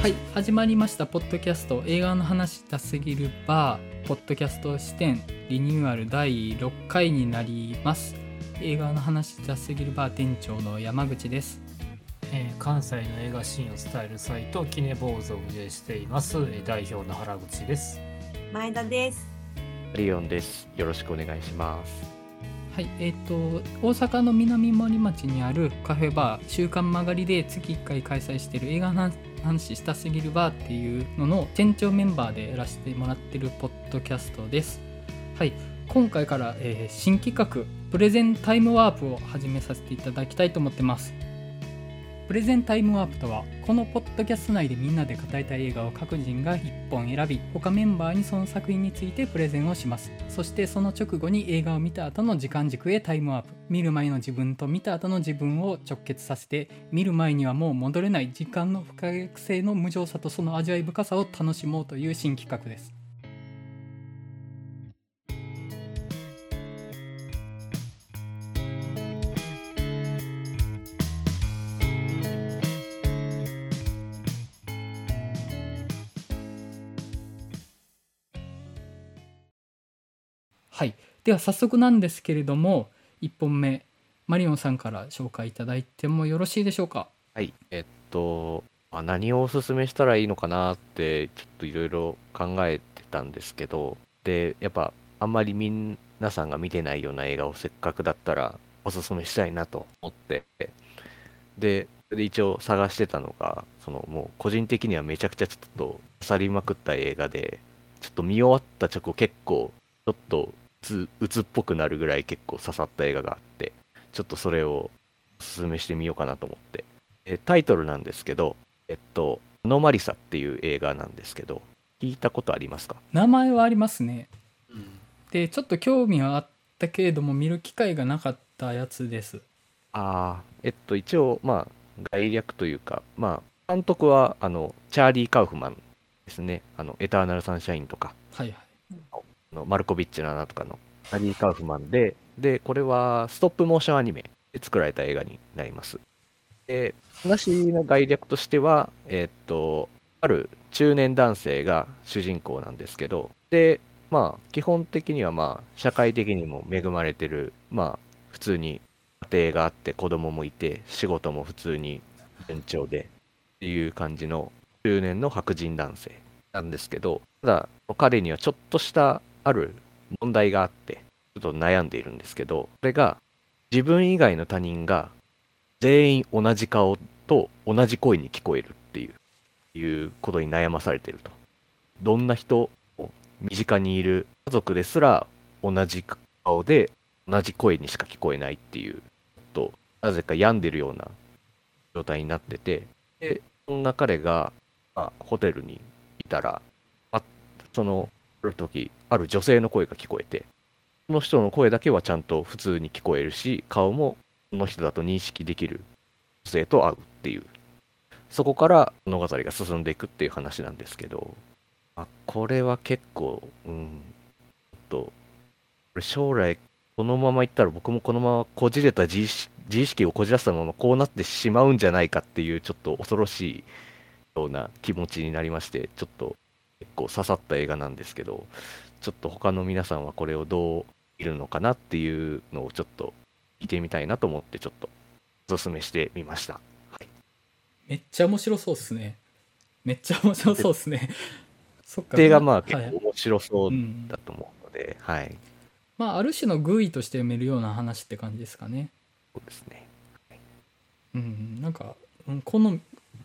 はい。始まりましたポッドキャスト。映画の話したすぎるバーポッドキャスト視点リニューアル第6回になります。映画の話したすぎるバー店長の山口です。えー関西の映画シーンを伝えるサイトキネボーズを運営しています。えー代表の原口です。前田です。リオンです。よろしくお願いします。はい。えっ、と大阪の南森町にあるカフェバー週刊曲がりで月1回開催している映画の話したすぎるバーっていうのの店長メンバーでやらせてもらってるポッドキャストです。はい。今回から、えー新企画プレゼンタイムワープを始めさせていただきたいと思ってます。プレゼンタイムワープとはこのポッドキャスト内でみんなで語りたい映画を各人が1本選び他メンバーにその作品についてプレゼンをします。そしてその直後に映画を見た後の時間軸へタイムワープ見る前の自分と見た後の自分を直結させて見る前にはもう戻れない時間の不可逆性の無常さとその味わい深さを楽しもうという新企画です。では早速なんですけれども1本目マリオンさんから紹介いただいてもよろしいでしょうか？はい。えっと、あ、何をおすすめしたらいいのかなって、ちょっといろいろ考えてたんですけど、で、やっぱ、あんまり皆さんが見てないような映画をせっかくだったらおすすめしたいなと思って、で、で一応探してたのが、そのもう個人的にはめちゃくちゃちょっと刺さりまくった映画で、ちょっと見終わった直後結構、ちょっとつうつっぽくなるぐらい結構刺さった映画があって、ちょっとそれをおすすめしてみようかなと思って。えタイトルなんですけど、えっと、アノマリサっていう映画なんですけど、聞いたことありますか？名前はありますね。でちょっと興味はあったけれども見る機会がなかったやつです。ああ、えっと、一応、まあ、概略というか、まあ、監督は、あの、チャーリー・カウフマンですね。あの、エターナル・サンシャインとか、はいはい。あのマルコビッチの穴とかのチャーリー・カウフマンで、で、これはストップモーションアニメで作られた映画になります。で、話の概略としては、えーっと、ある中年男性が主人公なんですけど、で、まあ、基本的にはまあ、社会的にも恵まれてる、まあ、普通に家庭があって子供もいて、仕事も普通に順調で、っていう感じの中年の白人男性なんですけど、ただ、彼にはちょっとしたある問題があって、ちょっと悩んでいるんですけど、それが、自分以外の他人が全員同じ顔と同じ声に聞こえるっていう、いうことに悩まされていると。どんな人も身近にいる家族ですら同じ顔で同じ声にしか聞こえないっていう、ちょっとなぜか病んでるような状態になってて、で、そんな彼が、まあ、ホテルにいたら、あその、る時、ある女性の声が聞こえて、その人の声だけはちゃんと普通に聞こえるし、顔もこの人だと認識できる女性と会うっていう、そこから物語が進んでいくっていう話なんですけど、あこれは結構、うん、ちょっと、将来、このままいったら僕もこのままこじれた自意識をこじらせたままこうなってしまうんじゃないかっていうちょっと恐ろしいような気持ちになりまして、ちょっと結構刺さった映画なんですけど、ちょっと他の皆さんはこれをどう見るのかなっていうのをちょっと聞いてみたいなと思ってちょっとおすすめしてみました。はい、めっちゃ面白そうっすね。めっちゃ面白そうっすね。そっか映画まあ結はい構面白そううんだと思うので、はい、まあある種の偶意として読めるような話って感じですかね。そうですね。うん。なんか、うん、好み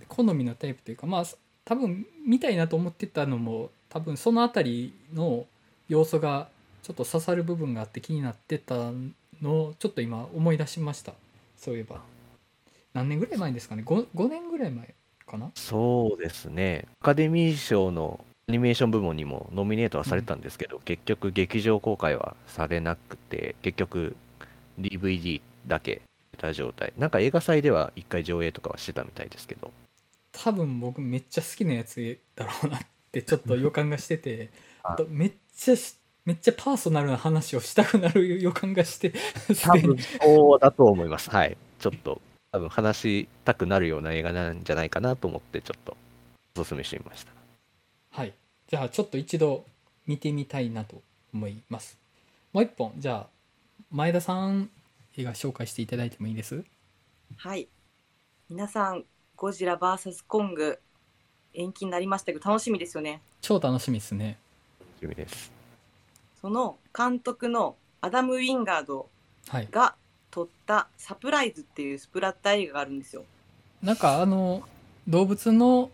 好みのタイプというかまあ多分見たいなと思ってたのも多分そのあたりの要素がちょっと刺さる部分があって気になってたのをちょっと今思い出しました。そういえば。何年ぐらい前ですかね？5, 5年ぐらい前かな？そうですね。アカデミー賞のアニメーション部門にもノミネートはされたんですけど、結局劇場公開はされなくて、結局 DVD だけ出た状態。なんか映画祭では一回上映とかはしてたみたいですけど、多分僕めっちゃ好きなやつだろうなってちょっと予感がしててああとめっちゃしめっちゃパーソナルな話をしたくなる予感がして 多分そうだと思います。はい。ちょっと多分話したくなるような映画なんじゃないかなと思って、ちょっとおすすめしてみましたはいじゃあちょっと一度見てみたいなと思いますもう一本じゃあ前田さん映画紹介していただいてもいいです？はい。皆さん、ゴジラ VS コング、延期になりましたけど、楽しみですよね。超楽しみですね楽しみですその監督のアダム・ウィンガードはいが撮ったサプライズっていうスプラッター映画があるんですよ。なんかあの動物の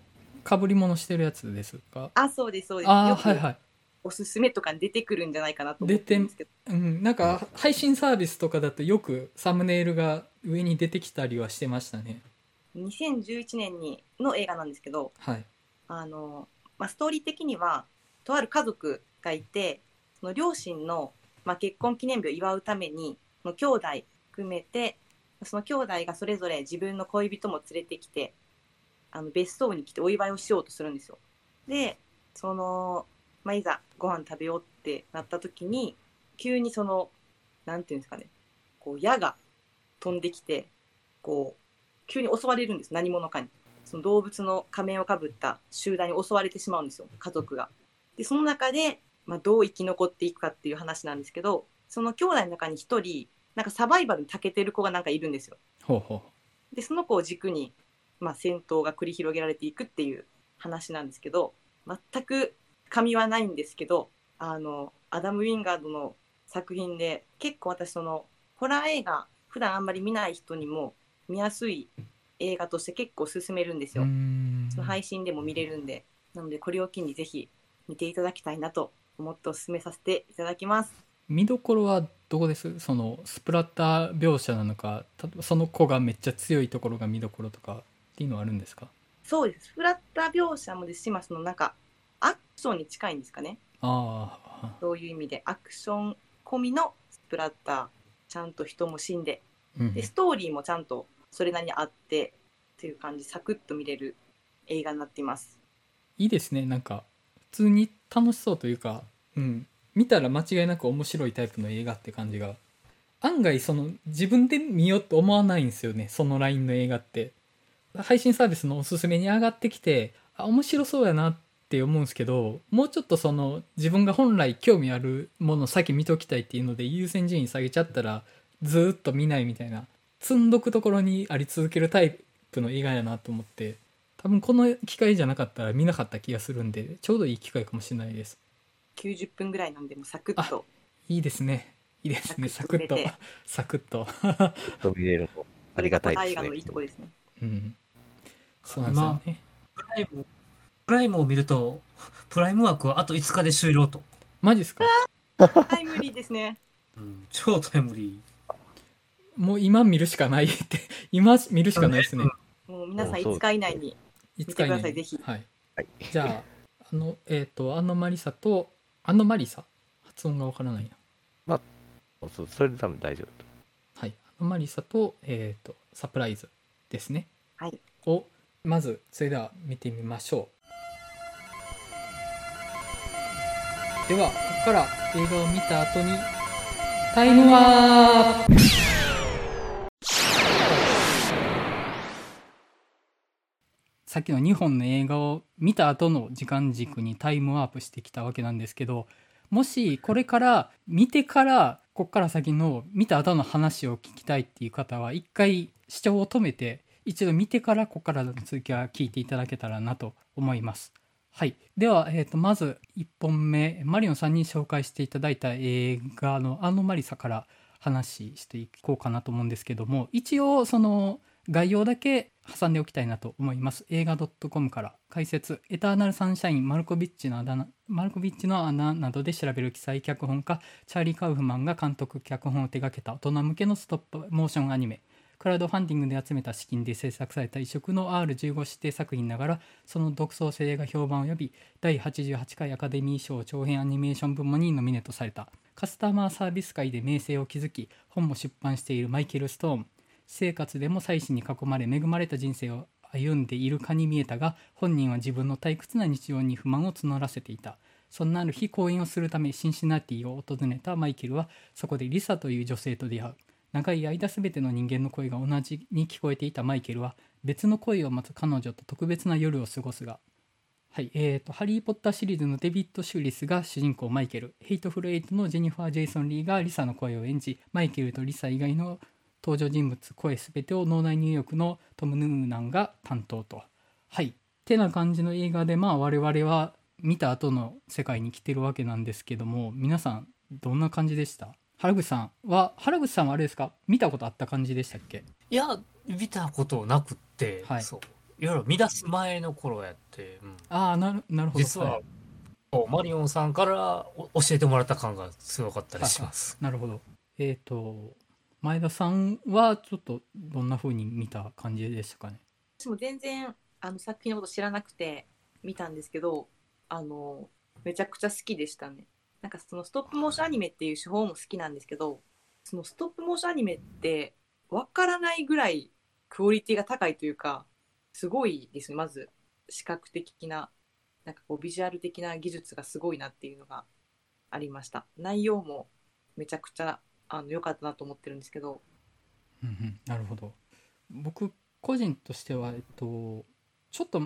被り物してるやつですか？あ、そうです、そうです。ああよくはいはいおすすめとかに出てくるんじゃないかなと思ってるんですけど。うん、なんか配信サービスとかだとよくサムネイルが上に出てきたりはしてましたね2011年にの映画なんですけど、はいあの、まあ、ストーリー的には、とある家族がいて、その両親の、まあ、結婚記念日を祝うために、その兄弟含めて、その兄弟がそれぞれ自分の恋人も連れてきて、あの別荘に来てお祝いをしようとするんですよ。で、その、まあ、いざご飯食べようってなった時に、急にその、なんていうんですかね、こう矢が飛んできて、こう、急に襲われるんです、何者かに。その動物の仮面をかぶった集団に襲われてしまうんですよ家族が。でその中で、まあ、どう生き残っていくかっていう話なんですけどその兄弟の中に一人なんかサバイバルに長けてる子がなんかいるんですよ。ほうほでその子を軸に、まあ、戦闘が繰り広げられていくっていう話なんですけど全く噛はないんですけどあのアダム・ウィンガードの作品で結構私そのホラー映画普段あんまり見ない人にも見やすい映画として結構勧めるんですよ。ん。その配信でも見れるんで。なのでこれを機にぜひ見ていただきたいなと思ってお勧めさせていただきます。見どころはどこです？そのスプラッター描写なのかたその子がめっちゃ強いところが見どころとかっていうのはあるんですか？そうです。スプラッター描写もですし、まあ、そのなんかアクションに近いんですかね。ああそういう意味でアクション込みのスプラッター。ちゃんと人も死んで。うん。でストーリーもちゃんとそれなりにあってっていう感じサクッと見れる映画になっています。いいですねなんか普通に楽しそうというかうん。見たら間違いなく面白いタイプの映画って感じが。案外その自分で見ようと思わないんですよねそのラインの映画って。配信サービスのおすすめに上がってきてあ面白そうやなって思うんですけどもうちょっとその自分が本来興味あるものを先見ときたいっていうので優先順位下げちゃったらずっと見ないみたいな。積んどくところにあり続けるタイプの映画やなと思って多分この機会じゃなかったら見なかった気がするんでちょうどいい機会かもしれないです。90分ぐらいなんでもうサクッと。いいですね。いいですね。ササクッと。サクッと。と見れるのありがたいですこれがホラー映画のいいねとこですね。うん。そうなんですよね。プライム、プライムを見ると、プライム枠はあと5日で終了と。マジっすか？タイムリーですね。うん、超タイムリー。もう今見るしかないって 今見るしかないですね。もう皆さんそうそう5日以内にいつ見てくだにさいぜひ。はい。はい。じゃああのえっ、とアノマリサとアノマリサ？発音がわからないな。そうそれで多分大丈夫はい。アノマリサとえっ、とサプライズですね。はい。をまずそれでは見てみましょう。ではここから映画を見た後にタイムワープさっきの2本の映画を見た後の時間軸にタイムワープしてきたわけなんですけどもしこれから見てからこっから先の見た後の話を聞きたいっていう方は一回視聴を止めて一度見てからここからの続きは聞いていただけたらなと思います。はい、では、えー、とまず1本目マリオンさんに紹介していただいた映画の「アノマリサ」から話していこうかなと思うんですけども一応その概要だけ挟んでおきたいなと思います。映画 .com から解説。エターナルサンシャインマルコビッチの穴マルコビッチの穴などで調べる記載脚本家。チャーリー・カウフマンが監督脚本を手掛けた大人向けのストップモーションアニメ。クラウドファンディングで集めた資金で制作された異色の R15 指定作品ながらその独創性が評判を呼び第88回アカデミー賞長編アニメーション部門にノミネートされた。カスタマーサービス界で名声を築き本も出版しているマイケル・ストーン。生活でも妻子に囲まれ恵まれた人生を歩んでいるかに見えたが本人は自分の退屈な日常に不満を募らせていた。そんなある日講演をするためシンシナティを訪れたマイケルはそこでリサという女性と出会う。長い間全ての人間の声が同じに聞こえていたマイケルは別の声を持つ彼女と特別な夜を過ごすがはい、えーと、ハリー・ポッターシリーズのデビッド・シューリスが主人公マイケル、ヘイトフル・エイトのジェニファー・ジェイソン・リーがリサの声を演じ、マイケルとリサ以外の登場人物、声すべてを脳内入力のトム・ヌーナンが担当と。はい、てな感じの映画で、まあ我々は見た後の世界に来てるわけなんですけども、皆さんどんな感じでした？原口さんは、原口さんはあれですか？見たことあった感じでしたっけ？いや、見たことなくって、はいそう。いろいろ見出す前の頃やって、うんああ、なるなるほど。実は、はいそうマリオンさんからお教えてもらった感が強かったりします。なるほど。えっ、と、前田さんはちょっとどんな風に見た感じでしたかね？私も全然あの作品のこと知らなくて見たんですけどあのめちゃくちゃ好きでしたね。なんかそのストップモーションアニメっていう手法も好きなんですけどそのストップモーションアニメってわからないぐらいクオリティが高いというかすごいですね。まず視覚的ななんかこうビジュアル的な技術がすごいなっていうのがありました。内容もめちゃくちゃあの良かったなと思ってるんですけどうんうん、なるほど。僕個人としては、えっと、ちょっと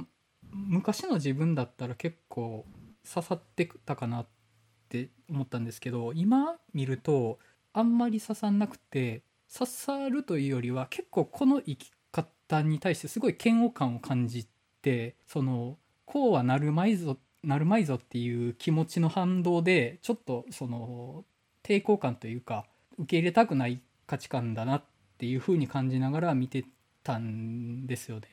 昔の自分だったら結構刺さってたかなって思ったんですけど今見るとあんまり刺さんなくて刺さるというよりは結構この生き方に対してすごい嫌悪感を感じてそのこうはなるまいぞなるまいぞっていう気持ちの反動でちょっとその抵抗感というか受け入れたくない価値観だなっていう風に感じながら見てたんですよね。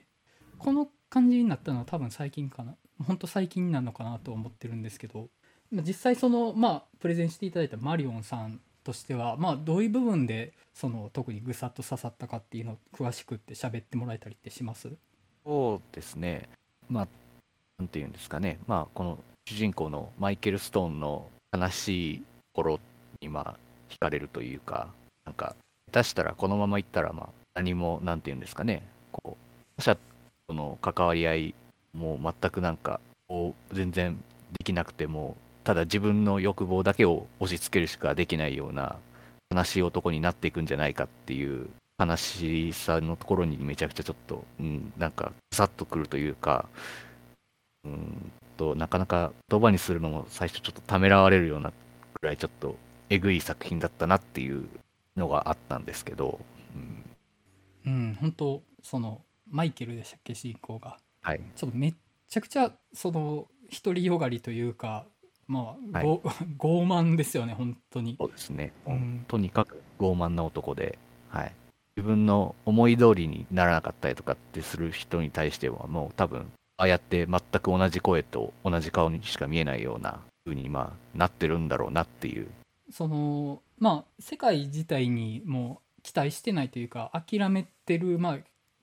この感じになったのは多分最近かな本当最近なのかなと思ってるんですけど実際そのまあプレゼンしていただいたマリオンさんとしてはまあどういう部分でその特にぐさっと刺さったかっていうのを詳しくって喋ってもらえたりってします？そうですね。まあ、なんていうんですかね。まあ、この主人公のマイケル・ストーンの悲しいところに、まあ、惹かれるというか、なんか、下手したらこのままいったら、まあ、何も、なんていうんですかね。こう、他者との関わり合い、もう全くなんか、全然できなくても、ただ自分の欲望だけを押し付けるしかできないような悲しい男になっていくんじゃないかっていう悲しさのところにめちゃくちゃちょっと、うん、なんか、さっとくるというか、うんと、なかなか言葉にするのも最初ちょっとためらわれるようなくらいちょっとえぐい作品だったなっていうのがあったんですけど、うん、うん本当そのマイケルでしたっけ主人公がはい。ちょっとめっちゃくちゃその独りよがりというかまあ、はいご 傲慢ですよね本当にそうですね。うんとにかく傲慢な男で、はい。自分の思い通りにならなかったりとかってする人に対しては、もう多分、ああやって全く同じ声と同じ顔にしか見えないような風に、まあ、なってるんだろうなっていう。そのまあ世界自体にもう期待してないというか諦めてるまあ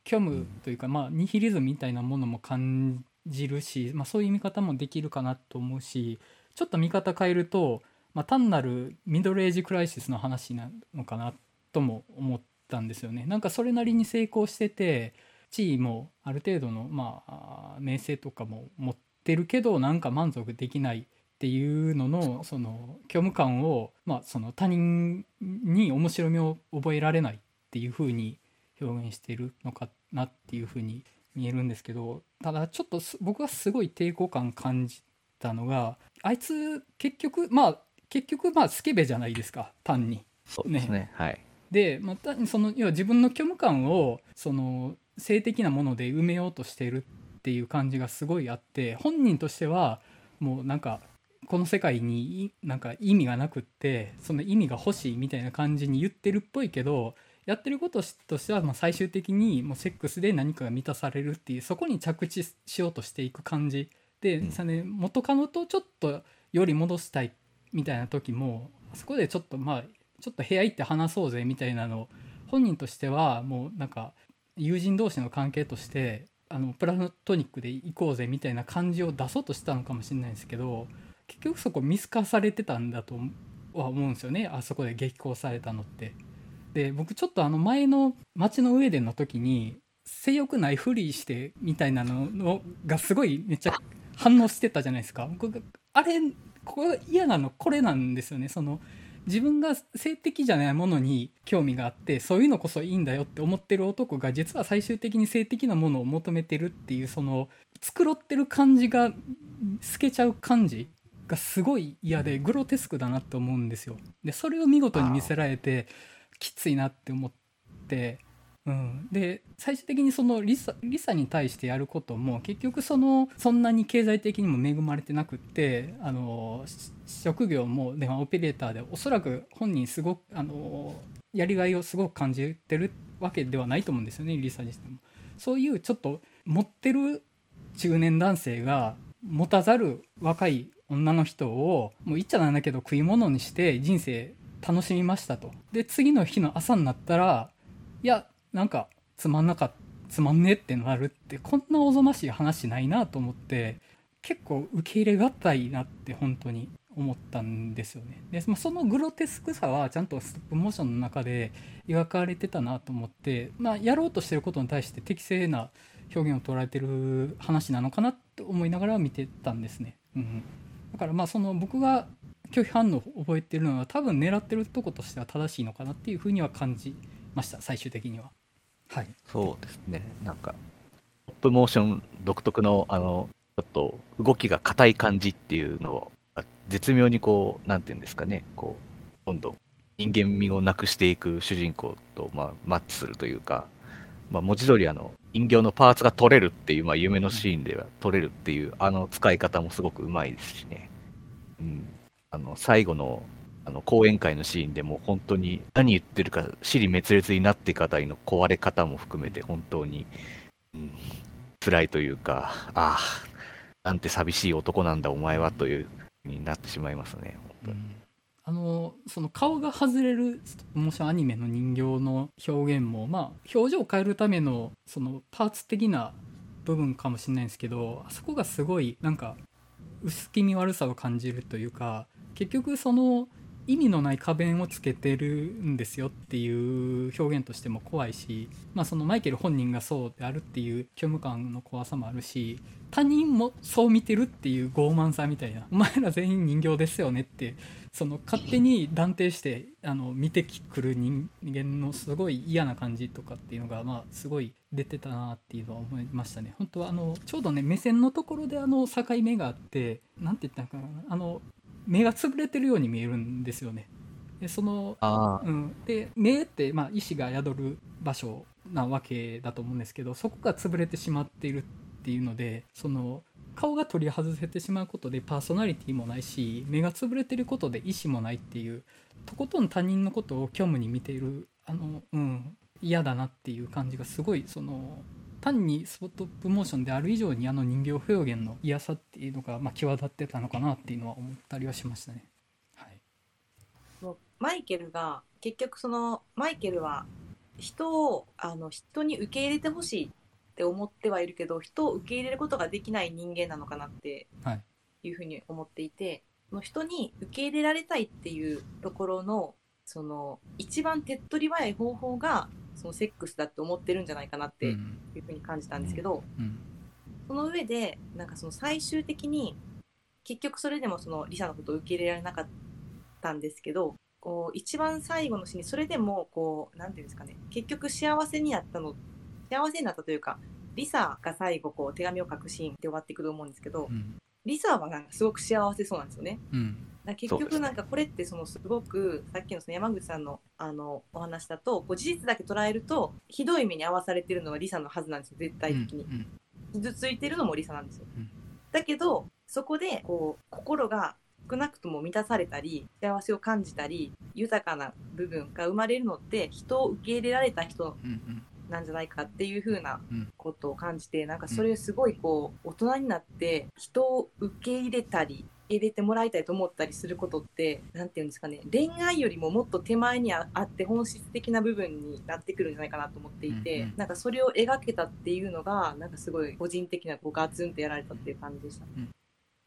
虚無というか、まあニヒリズムみたいなものも感じるし、まあ、そういう見方もできるかなと思うしちょっと見方変えると、まあ、単なるミドルエイジクライシスの話なのかなとも思ったんですよね。なんかそれなりに成功してて地位もある程度のまあ名声とかも持ってるけどなんか満足できないっていうののその虚無感を、まあ、その他人に面白みを覚えられないっていう風に表現してるのかなっていう風に見えるんですけどただちょっとす僕はすごい抵抗感感じたのがあいつ結局まあ結局まあスケベじゃないですか単に。そうですね。はい。でまたその要は自分の虚無感をその性的なもので埋めようとしているっていう感じがすごいあって本人としてはもうなんかこの世界にいなんか意味がなくってその意味が欲しいみたいな感じに言ってるっぽいけどやってることとしてはまあ最終的にもうセックスで何かが満たされるっていうそこに着地しようとしていく感じで、うん。元カノとちょっとより戻したいみたいな時もあそこでちょっとまあちょっと部屋行って話そうぜみたいなのを本人としてはもうなんか友人同士の関係としてあのプラトニックで行こうぜみたいな感じを出そうとしたのかもしれないですけど結局そこ見透かされてたんだとは思うんですよね。あそこで激高されたのって。で僕ちょっとあの前の街の上での時に性欲ないふりしてみたいなののがすごいめっちゃ反応してたじゃないですか。僕あれここ嫌なのこれなんですよね。その自分が性的じゃないものに興味があってそういうのこそいいんだよって思ってる男が実は最終的に性的なものを求めてるっていうその繕ってる感じが透けちゃう感じがすごい嫌でグロテスクだなって思うんですよ。でそれを見事に見せられてきついなって思って。うん、で最終的にそのリサリサに対してやることも結局そのそんなに経済的にも恵まれてなくってあのし職業も電話オペレーターでおそらく本人すごくあのやりがいをすごく感じてるわけではないと思うんですよねリサにしても。そういうちょっと持ってる中年男性が持たざる若い女の人をもう言っちゃなんだけど食い物にして人生楽しみましたと。で次の日の朝になったらいやなんかつまんなかったつまんねえってなるってこんなおぞましい話ないなと思って結構受け入れがたいなって本当に思ったんですよね。でそのグロテスクさはちゃんとストップモーションの中で描かれてたなと思って、まあ、やろうとしてることに対して適正な表現を捉えてる話なのかなと思いながら見てたんですね。うん、だからまあその僕が拒否反応を覚えてるのは多分狙ってるとことしては正しいのかなっていうふうには感じました最終的には。はい、そうですね。なんか、トップモーション独特の、あの、ちょっと動きが硬い感じっていうのを、あ絶妙にこう、なんていうんですかね、こう、今度、人間味をなくしていく主人公と、まあ、マッチするというか、まあ、文字通りあの、人形のパーツが取れるっていう、まあ、夢のシーンでは取れるっていう、あの使い方もすごくうまいですしね。うん。あの、最後の、あの講演会のシーンでも本当に何言ってるか尻滅裂になっていくあたりの壊れ方も含めて本当に、うん、辛いというかああなんて寂しい男なんだお前はというふうになってしまいますね本当にあのその顔が外れるストップモーションアニメの人形の表現もまあ表情を変えるためのそのパーツ的な部分かもしれないんですけどあそこがすごいなんか薄気味悪さを感じるというか結局その意味のない花弁をつけてるんですよっていう表現としても怖いし、まあ、そのマイケル本人がそうであるっていう虚無感の怖さもあるし他人もそう見てるっていう傲慢さみたいなお前ら全員人形ですよねってその勝手に断定してあの見てくる人間のすごい嫌な感じとかっていうのが、まあ、すごい出てたなっていうのは思いましたね。本当はあのちょうどね目線のところであの境目があってなんて言ったのかなあの目が潰れてるように見えるんですよね。でそのあうん、で目って、まあ、意志が宿る場所なわけだと思うんですけどそこが潰れてしまっているっていうのでその顔が取り外せてしまうことでパーソナリティもないし目が潰れてることで意志もないっていうとことん他人のことを虚無に見ているあの、うん、嫌だなっていう感じがすごいその単にスポットプモーションである以上にあの人形表現の嫌さっていうのが、まあ、際立ってたのかなっていうのは思ったりはしましたね。はいもうマイケルが結局そのマイケルは人をあの人に受け入れてほしいって思ってはいるけど人を受け入れることができない人間なのかなってはいいうふうに思っていて、その人に受け入れられたいっていうところのその一番手っ取り早い方法がそのセックスだって思ってるんじゃないかなってういうんふうに感じたんですけど、うん。その上でなんかその最終的に結局それでもそのリサのことを受け入れられなかったんですけどこう一番最後のシーンにそれでもこうなんていうんですかね結局幸せになったの幸せになったというかリサが最後こう手紙を書くシーンで終わっていくと思うんですけどうん。リサはなんかすごく幸せそうなんですよね。うん結局なんかこれってそのすごくさっきのその山口さんのあのお話だとこう事実だけ捉えるとひどい目に遭わされてるのはリサのはずなんですよ絶対的に。うん傷ついてるのもリサなんですよ。うん。だけどそこでこう心が少なくとも満たされたり幸せを感じたり豊かな部分が生まれるのって人を受け入れられた人なんじゃないかっていう風なうん。ことを感じてなんかそれすごいこう大人になって人を受け入れたり入れてもらいたいと思ったりすることってなんていうんですかね恋愛よりももっと手前にああって本質的な部分になってくるんじゃないかなと思っていて、うんうん。なんかそれを描けたっていうのがなんかすごい個人的なこうガツンとやられたっていう感じでした。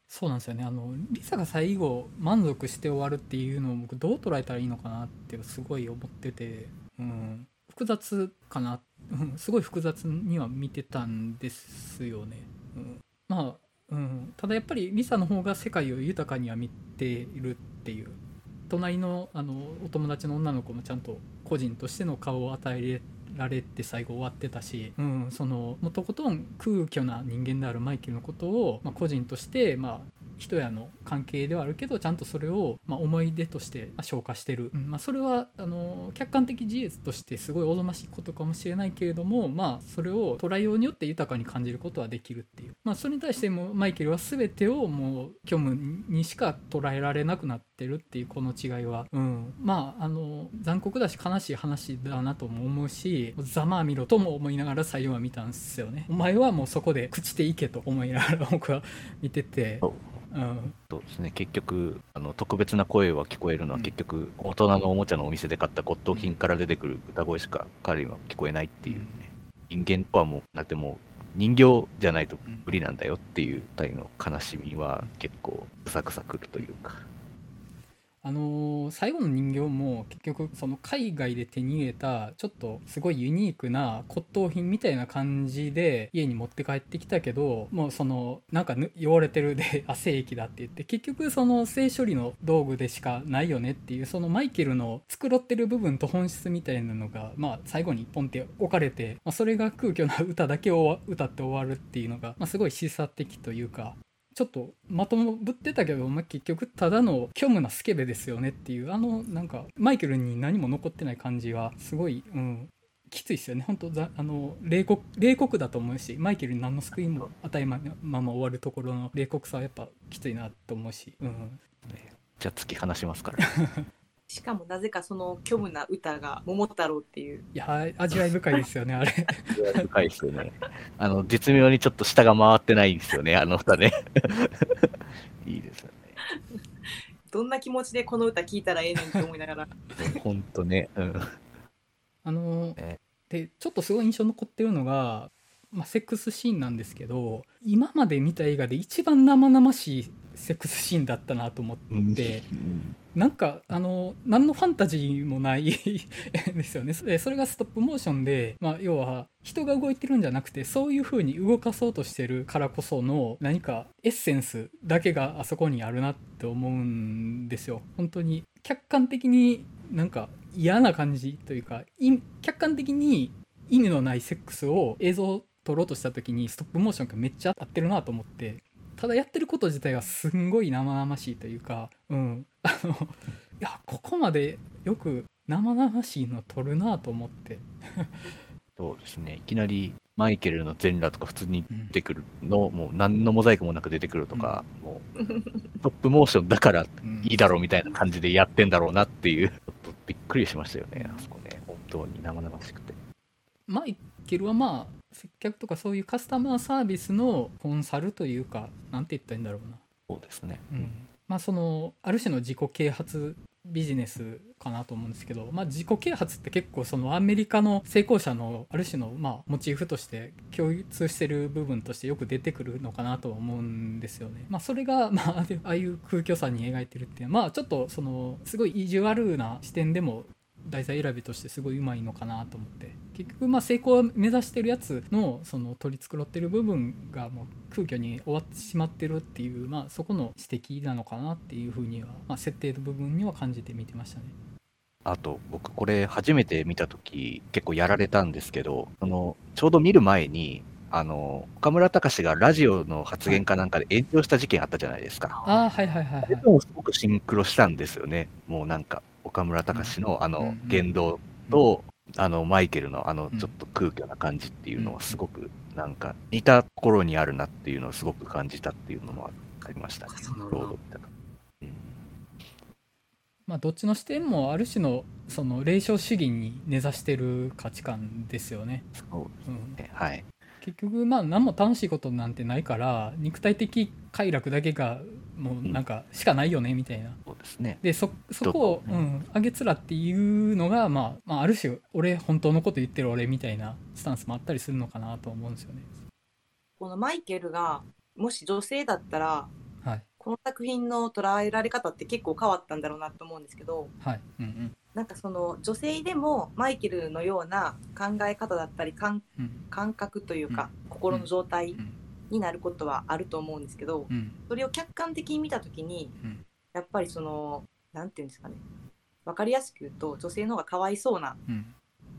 そうなんですよね。あのリサが最後満足して終わるっていうのを僕どう捉えたらいいのかなってすごい思ってて、うん、複雑かな、うん、すごい複雑には見てたんですよね。うん、まあ、うん、ただやっぱりリサの方が世界を豊かには見ているっていう隣のあのお友達の女の子もちゃんと個人としての顔を与えられて最後終わってたし、うん、そのもとことん空虚な人間であるマイケルのことを、まあ、個人として、まあ、人やの関係ではあるけどちゃんとそれを、まあ、思い出として消化してる、うんまあ、それはあの客観的事実としてすごいおぞましいことかもしれないけれども、まあ、それを捉えようによって豊かに感じることはできるっていう、まあ、それに対してもマイケルは全てをもう虚無にしか捉えられなくなってるっていうこの違いは、うん、まああの残酷だし悲しい話だなとも思うしざまあみろとも思いながら最後は見たんですよね。お前はもうそこで朽ちていけと思いながら僕は見てて。う。ん、そうですね。結局あの特別な声は聞こえるのは結局、大人のおもちゃのお店で買った骨董品から出てくる歌声しか彼には聞こえないっていうね、人間とはもうだってもう人形じゃないと無理なんだよっていう体の悲しみは結構うさくさくるというか。あのー、最後の人形も結局その海外で手に入れたちょっとすごいユニークな骨董品みたいな感じで家に持って帰ってきたけどもうそのなんか汚れてるで あ精液だって言って結局その性処理の道具でしかないよねっていうそのマイケルの繕ってる部分と本質みたいなのがまあ最後にポンって置かれて、まあ、それが空虚な歌だけを歌って終わるっていうのが、まあ、すごい示唆的というかちょっとまともぶってたけど、まあ、結局ただの虚無なスケベですよねっていうあのなんかマイケルに何も残ってない感じはすごい、うん、きついですよね。本当ざあの冷酷冷酷だと思うしマイケルに何の救いも与えままま終わるところの冷酷さはやっぱきついなと思うし、うん、じゃあ次話しますから しかもなぜかその虚無な歌が桃太郎っていう。いや味わい深いですよね、あれ。味わい深いですよね。あの、絶妙にちょっと下が回ってないんですよね、あの歌ね。いいですよね。どんな気持ちでこの歌聴いたらええねんって思いながら。ほんとね。うん。あの、で、ちょっとすごい印象残ってるのが、まあ、セックスシーンなんですけど今まで見た映画で一番生々しいセックスシーンだったなと思って、うん、なんかあの何のファンタジーもない ですよね。それがストップモーションで、まあ、要は人が動いてるんじゃなくてそういう風に動かそうとしてるからこその何かエッセンスだけがあそこにあるなって思うんですよ。本当に客観的になんか嫌な感じというか客観的に意味のないセックスを映像撮ろうとした時にストップモーションがめっちゃ合ってるなと思ってただやってること自体はすんごい生々しいというかうん。あのいやここまでよく生々しいの撮るなと思って。そうですね。いきなりマイケルの全裸とか普通に出てくるの、うん、もう何のモザイクもなく出てくるとか、うん、もうトップモーションだからいいだろうみたいな感じでやってんだろうなっていう、ちょっとびっくりしましたよねあそこね。本当に生々しくて。マイケルはまあ接客とかそういうカスタマーサービスのコンサルというかなんて言ったらいいんだろうな。そうですね、うん、まあそのある種の自己啓発ビジネスかなと思うんですけど、まあ、自己啓発って結構そのアメリカの成功者のある種のまあモチーフとして共通してる部分としてよく出てくるのかなと思うんですよね。まあ、それが、まあ、ああいう空虚さに描いてるっていうまあちょっとそのすごい意地悪な視点でも題材選びとしてすごいうまいのかなと思って結局まあ成功を目指してるやつのその取り繕ってる部分がもう空虚に終わってしまってるっていう、まあ、そこの指摘なのかなっていうふうには、まあ、設定の部分には感じて見てましたね。あと僕これ初めて見た時結構やられたんですけどそのちょうど見る前にあの岡村隆史がラジオの発言かなんかで炎上した事件あったじゃないですか。あはいはいはい、はい。でもすごくシンクロしたんですよね。もうなんか岡村隆史のあの言動と、あのマイケルのあのちょっと空虚な感じっていうのはすごくなんか似たところにあるなっていうのをすごく感じたっていうのもありましたね。まあ、どっちの視点もある種のその霊障主義に根ざしてる価値観ですよね。そうですね、うん、はい。結局まあ何も楽しいことなんてないから肉体的快楽だけがもうなんかしかないよねみたいな、そうですね。でそそこを、うん、あげつらっていうのが、まあ、まあある種俺本当のこと言ってる俺みたいなスタンスもあったりするのかなと思うんですよね。このマイケルがもし女性だったら、はい、この作品の捉えられ方って結構変わったんだろうなと思うんですけど、はい。うんうん、なんかその女性でもマイケルのような考え方だったり感,、感覚というか、心の状態になることはあると思うんですけど、それを客観的に見た時に、やっぱりそのなんていうんですかね。分かりやすく言うと女性の方がかわいそうなうん。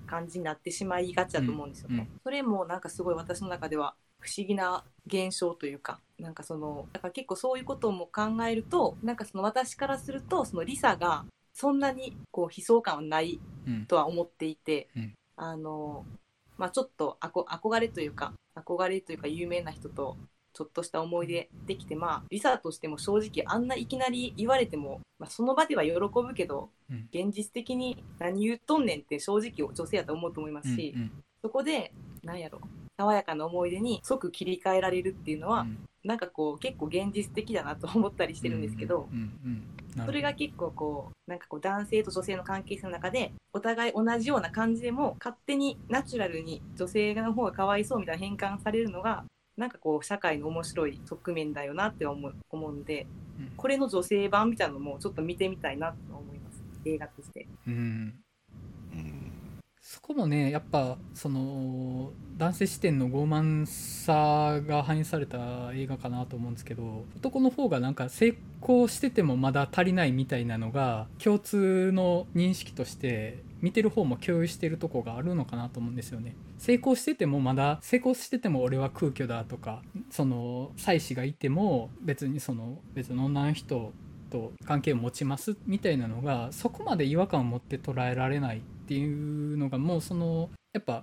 感じになってしまいがちだと思うんですよね。うん。うん。それもなんかすごい私の中では不思議な現象というかなんかそのだから結構そういうことも考えるとなんかその私からするとそのリサがそんなにこう悲壮感はないうん。とは思っていて、うん。あのまあちょっとあこ憧れというか憧れというか有名な人とちょっとした思い出できてまあリサとしても正直あんないきなり言われても、まあ、その場では喜ぶけど、うん。現実的に何言っとんねんって正直女性やと思うと思いますし、うん。そこでなんやろ爽やかな思い出に即切り替えられるっていうのは、うんなんかこう結構現実的だなと思ったりしてるんですけど、それが結構こうなんかこう男性と女性の関係性の中でお互い同じような感じでも勝手にナチュラルに女性の方がかわいそうみたいな変換されるのがなんかこう社会の面白い側面だよなって思う思うんでうん。これの女性版みたいなのもちょっと見てみたいなと思います。映画として。うんこもねやっぱその男性視点の傲慢さが反映された映画かなと思うんですけど男の方がなんか成功しててもまだ足りないみたいなのが共通の認識として見てる方も共有してるとこがあるのかなと思うんですよね。成功しててもまだ成功してても俺は空虚だとかその妻子がいても別にその別の女の人と関係を持ちますみたいなのがそこまで違和感を持って捉えられないっていうのがもうそのやっぱ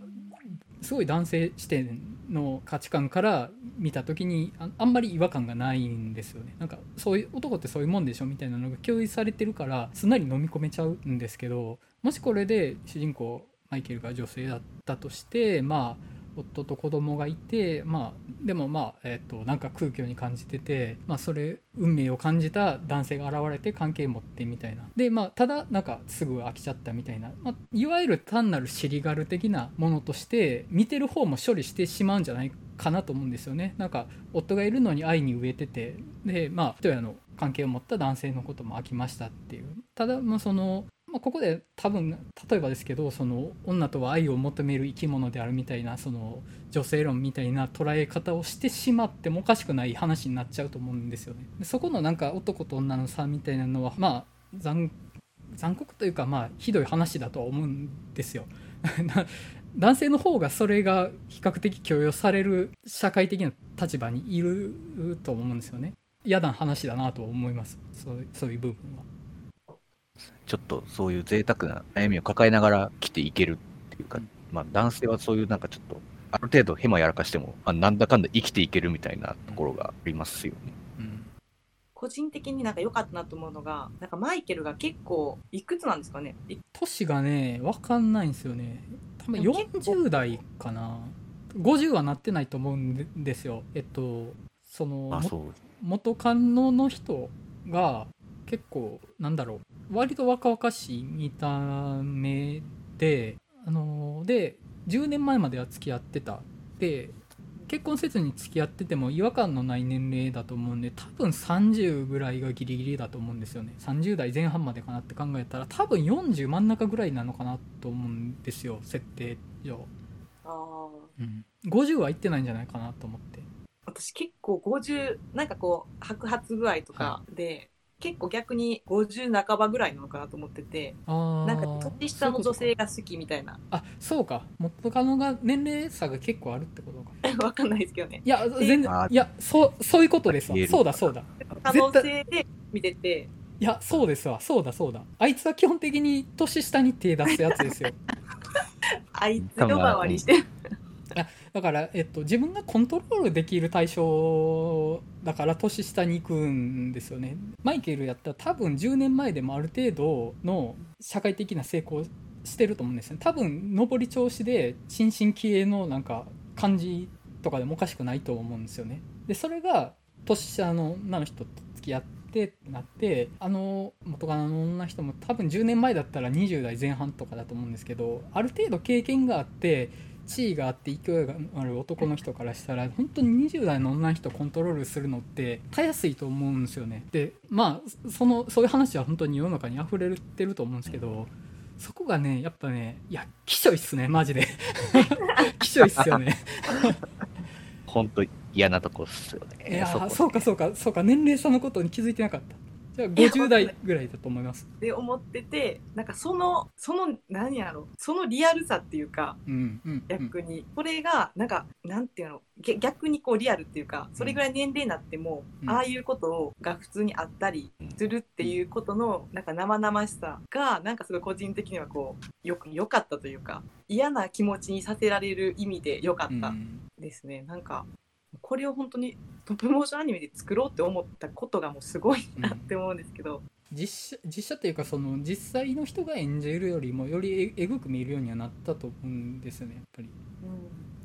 すごい男性視点の価値観から見た時にああんまり違和感がないんですよね。なんかそういう男ってそういうもんでしょみたいなのが共有されてるからすんなり飲み込めちゃうんですけどもしこれで主人公マイケルが女性だったとしてまあ夫と子供がいてまあでもまあえっ、となんか空虚に感じててまあそれ運命を感じた男性が現れて関係持ってみたいな。でまあただなんかすぐ飽きちゃったみたいな、まあ、いわゆる単なる尻軽的なものとして見てる方も処理してしまうんじゃないかなと思うんですよね。なんか夫がいるのに愛に飢えてて。でまあ一親の関係を持った男性のことも飽きましたっていう。ただまあそのまあ、ここで多分例えばですけどその女とは愛を求める生き物であるみたいなその女性論みたいな捉え方をしてしまってもおかしくない話になっちゃうと思うんですよね。そこのなんか男と女の差みたいなのはまあ残酷というかまあひどい話だとは思うんですよ。男性の方がそれが比較的許容される社会的な立場にいると思うんですよね。嫌な話だなと思いますそうそういう部分は。ちょっとそういう贅沢な悩みを抱えながら生きていけるっていうか、まあ男性はそういうなんかちょっと、ある程度ヘマやらかしても、あなんだかんだ生きていけるみたいなところがありますよね。うん。個人的になんか良かったなと思うのがなんかマイケルが結構いくつなんですかね？い年がね分かんないんですよね。多分でも結構。40代かな。50はなってないと思うんですよ。えっとそのそう。元カノの人が結構なんだろう割と若々しい見た目であので10年前までは付き合ってた。で結婚せずに付き合ってても違和感のない年齢だと思うんで多分30ぐらいがギリギリだと思うんですよね。30代前半までかなって考えたら多分40真ん中ぐらいなのかなと思うんですよ設定上、あー。うん、50はいってないんじゃないかなと思って。私結構50なんかこう白髪具合とかで、結構逆に50半ばぐらいなのかなと思っててなんか年下の女性が好きみたいな。あそうか。元カノが年齢差が結構あるってことか。わかんないですけどね。いや全然あいやそうそういうことですそうだそうだ。可能性で見てて。いやそうですわ。そうだそうだ。あいつは基本的に年下に手出すやつですよ。あいつ呼ばわりしてるだから、えっと、自分がコントロールできる対象だから年下に行くんですよね。マイケルやったら多分10年前でもある程度の社会的な成功してると思うんですね。多分上り調子で新進気鋭のなんか感じとかでもおかしくないと思うんですよね。でそれが年下の女の人と付き合ってってなってあの元カノの女の人も多分10年前だったら20代前半とかだと思うんですけどある程度経験があって地位があって勢いがある男の人からしたら本当に20代の女の人をコントロールするのってたやすいと思うんですよね。でまあそのそういう話は本当に世の中に溢れてると思うんですけどそこがねやっぱねいやきしょいっすねマジで。きしょいっすよね。本当嫌なとこっすよね。いやそうかそうかそうか年齢差のことに気づいてなかったじゃあ50代ぐらいだと思います。って思っててなんかそのその何やろそのリアルさっていうかうんうんうん。逆に、これがなんかなんていうのげ逆にこうリアルっていうかそれぐらい年齢になっても、うん。ああいうことが普通にあったりするっていうことのなんか生々しさがなんかすごい個人的にはこうよく良かったというか嫌な気持ちにさせられる意味で良かったうん。ですね、なんかこれを本当にトップモーションアニメで作ろうって思ったことがもうすごいなって思うんですけど、実写実写っていうかその実際の人が演じるよりもよりええぐく見えるようにはなったと思うんですよねやっぱり、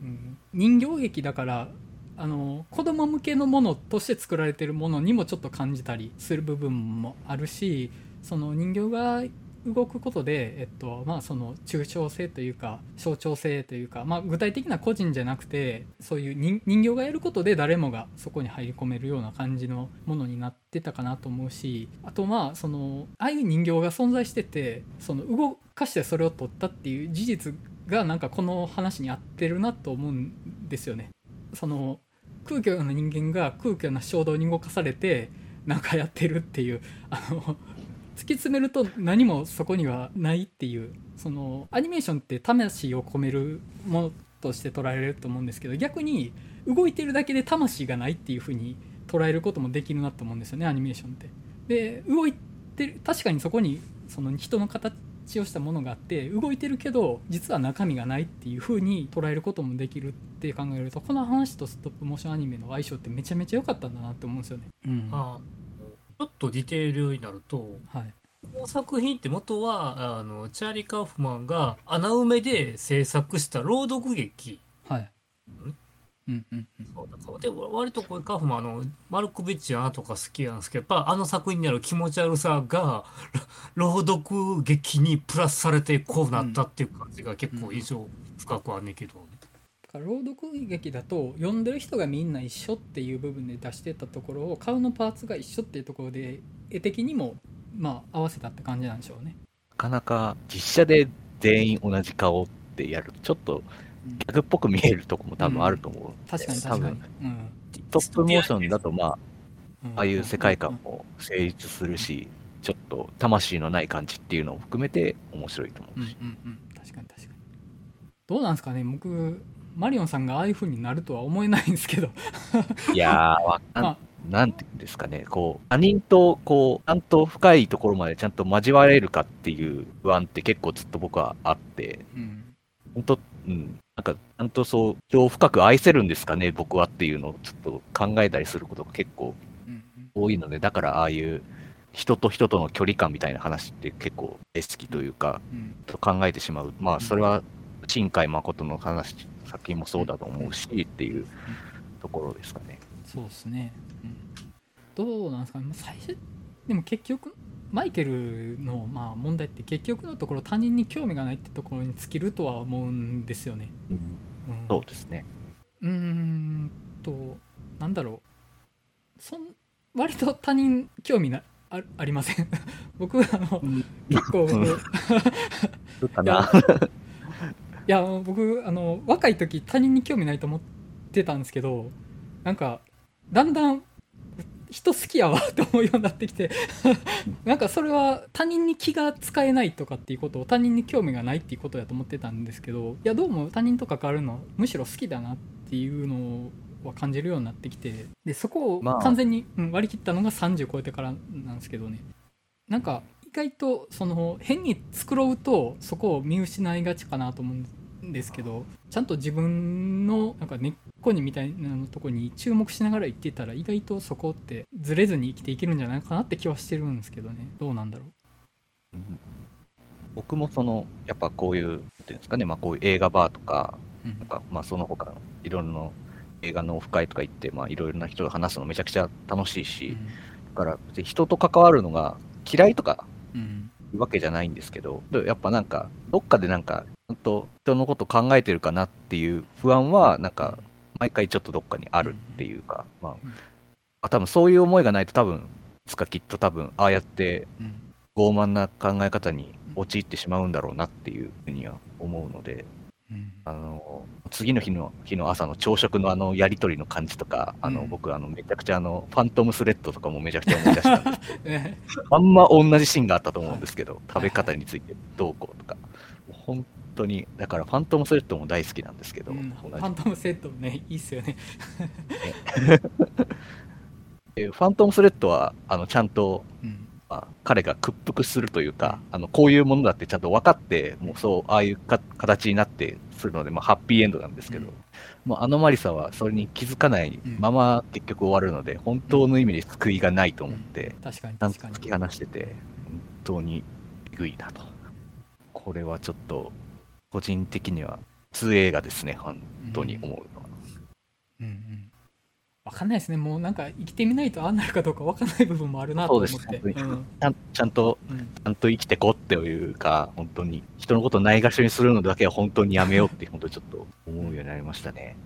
うん、人形劇だからあの子供向けのものとして作られてるものにもちょっと感じたりする部分もあるしその人形が動くことで、えっとまあ、その抽象性というか象徴性というか、まあ、具体的な個人じゃなくてそういう人人形がやることで誰もがそこに入り込めるような感じのものになってたかなと思うしあとまあそのああいう人形が存在しててその動かしてそれを取ったっていう事実がなんかこの話に合ってるなと思うんですよね。その空虚な人間が空虚な衝動に動かされてなんかやってるっていうあの突き詰めると何もそこにはないっていうそのアニメーションって魂を込めるものとして捉えられると思うんですけど逆に動いてるだけで魂がないっていう風に捉えることもできるなと思うんですよねアニメーションって。で動いてる確かにそこにその人の形をしたものがあって動いてるけど実は中身がないっていう風に捉えることもできるって考えるとこの話とストップモーションアニメの相性ってめちゃめちゃ良かったんだなって思うんですよね。うんあちょっとディテールになるとはい。この作品って元はあのチャーリー・カーフマンが穴埋めで制作した朗読劇。はい。うん。うんうん。そうだからで割とこれカーフマンあのマルコビッチあなとか好きなんですけどやっぱあの作品にある気持ち悪さがろ 朗読劇にプラスされてこうなったっていう感じが結構印象深くはねんけど、だから朗読劇だと読んでる人がみんな一緒っていう部分で出してたところを顔のパーツが一緒っていうところで絵的にもまあ合わせたって感じなんでしょうね。なかなか実写で全員同じ顔ってやるとちょっとうんギャグっぽく見えるとこも多分あると思う。確かに多確かに分。うんトップモーションだとまあうんああいう世界観も成立するし、ちょっと魂のない感じっていうのを含めて面白いと思うんううんし。うんうん確かに確かに。どうなんですかね僕マリオンさんがああいう風になるとは思えないんですけど。いやー、わなんていうんですかね、こう、他人と、こう、ちゃんと深いところまでちゃんと交われるかっていう不安って結構ずっと僕はあって、うん。本当うん、なんか、ちゃんとそう、人を深く愛せるんですかね、僕はっていうのをちょっと考えたりすることが結構うん多いので、だからああいう人と人との距離感みたいな話って結構大好きというか、うん。と考えてしまう。まあ、それは、新海誠の話、作品もそうだと思うし、っていうところですかね。そうですね、うん、どうなんですかね。まあ最初でも結局マイケルのまあ問題って結局のところ他人に興味がないってところに尽きるとは思うんですよね。うん、うん、そうですね。うーんとなんだろう。そん割と他人興味なあありません。僕あの うかいやな。いや僕あの若い時他人に興味ないと思ってたんですけどなんかだんだん人好きやわって思うようになってきてなんかそれは他人に気が使えないとかっていうことを他人に興味がないっていうことだと思ってたんですけどいやどうも他人と関わるのむしろ好きだなっていうのは感じるようになってきてでそこをまあ。完全に、うん割り切ったのが30超えてからなんですけどね。なんか意外とその変に繕うとそこを見失いがちかなと思うんですけどちゃんと自分のなんか根っこにみたいなとこに注目しながら生きてたら意外とそこってずれずに生きていけるんじゃないかなって気はしてるんですけどね。どうなんだろう？うん僕もその、やっぱこういう、なんていうんですかね、まあこういう映画バーとか、うん。なんかまあその他のいろんな映画のオフ会とか行って、まあいろいろな人と話すのめちゃくちゃ楽しいし、だから人と関わるのが嫌いとかうんいうわけじゃないんですけど、やっぱなんか、どっかでなんか、ちゃんと人のこと考えてるかなっていう不安は、なんか、毎回ちょっとどっかにあるっていうか、まあうん、あ多分そういう思いがないと多分、いつかきっと多分、ああやってうん。傲慢な考え方に陥ってしまうんだろうなっていうふうには思うので、うん。あの次の日の日の朝の朝食のあのやり取りの感じとか、あのうん。僕あのめちゃくちゃあのファントムスレッドとかもめちゃくちゃ思い出したんですね あんま同じシーンがあったと思うんですけど、食べ方についてどうこうとか、本当に、だからファントムスレッドも大好きなんですけど、うん。ファントムセットねいいっすよね。えファントムスレッドはあのちゃんと、うんまあ、彼が屈服するというか、あのこういうものだってちゃんと分かって、もうそう、ああいうか形になってするので、まあ、ハッピーエンドなんですけど、うん。もうあのマリサはそれに気づかないまま結局終わるので、本当の意味で救いがないと思って、確かに確かに。と突き放してて、本当にえぐいなと。これはちょっと、個人的には、通映画ですね、本当に思うのは。うんうんわかんないですね。もうなんか生きてみないとああなるかどうかわかんない部分もあるなと思って。そうん。ちゃんちゃんと、うん。ちゃんと生きてこっていうか、本当に、人のことないがしろにするのだけは本当にやめようって、本当にちょっと思うようになりましたね。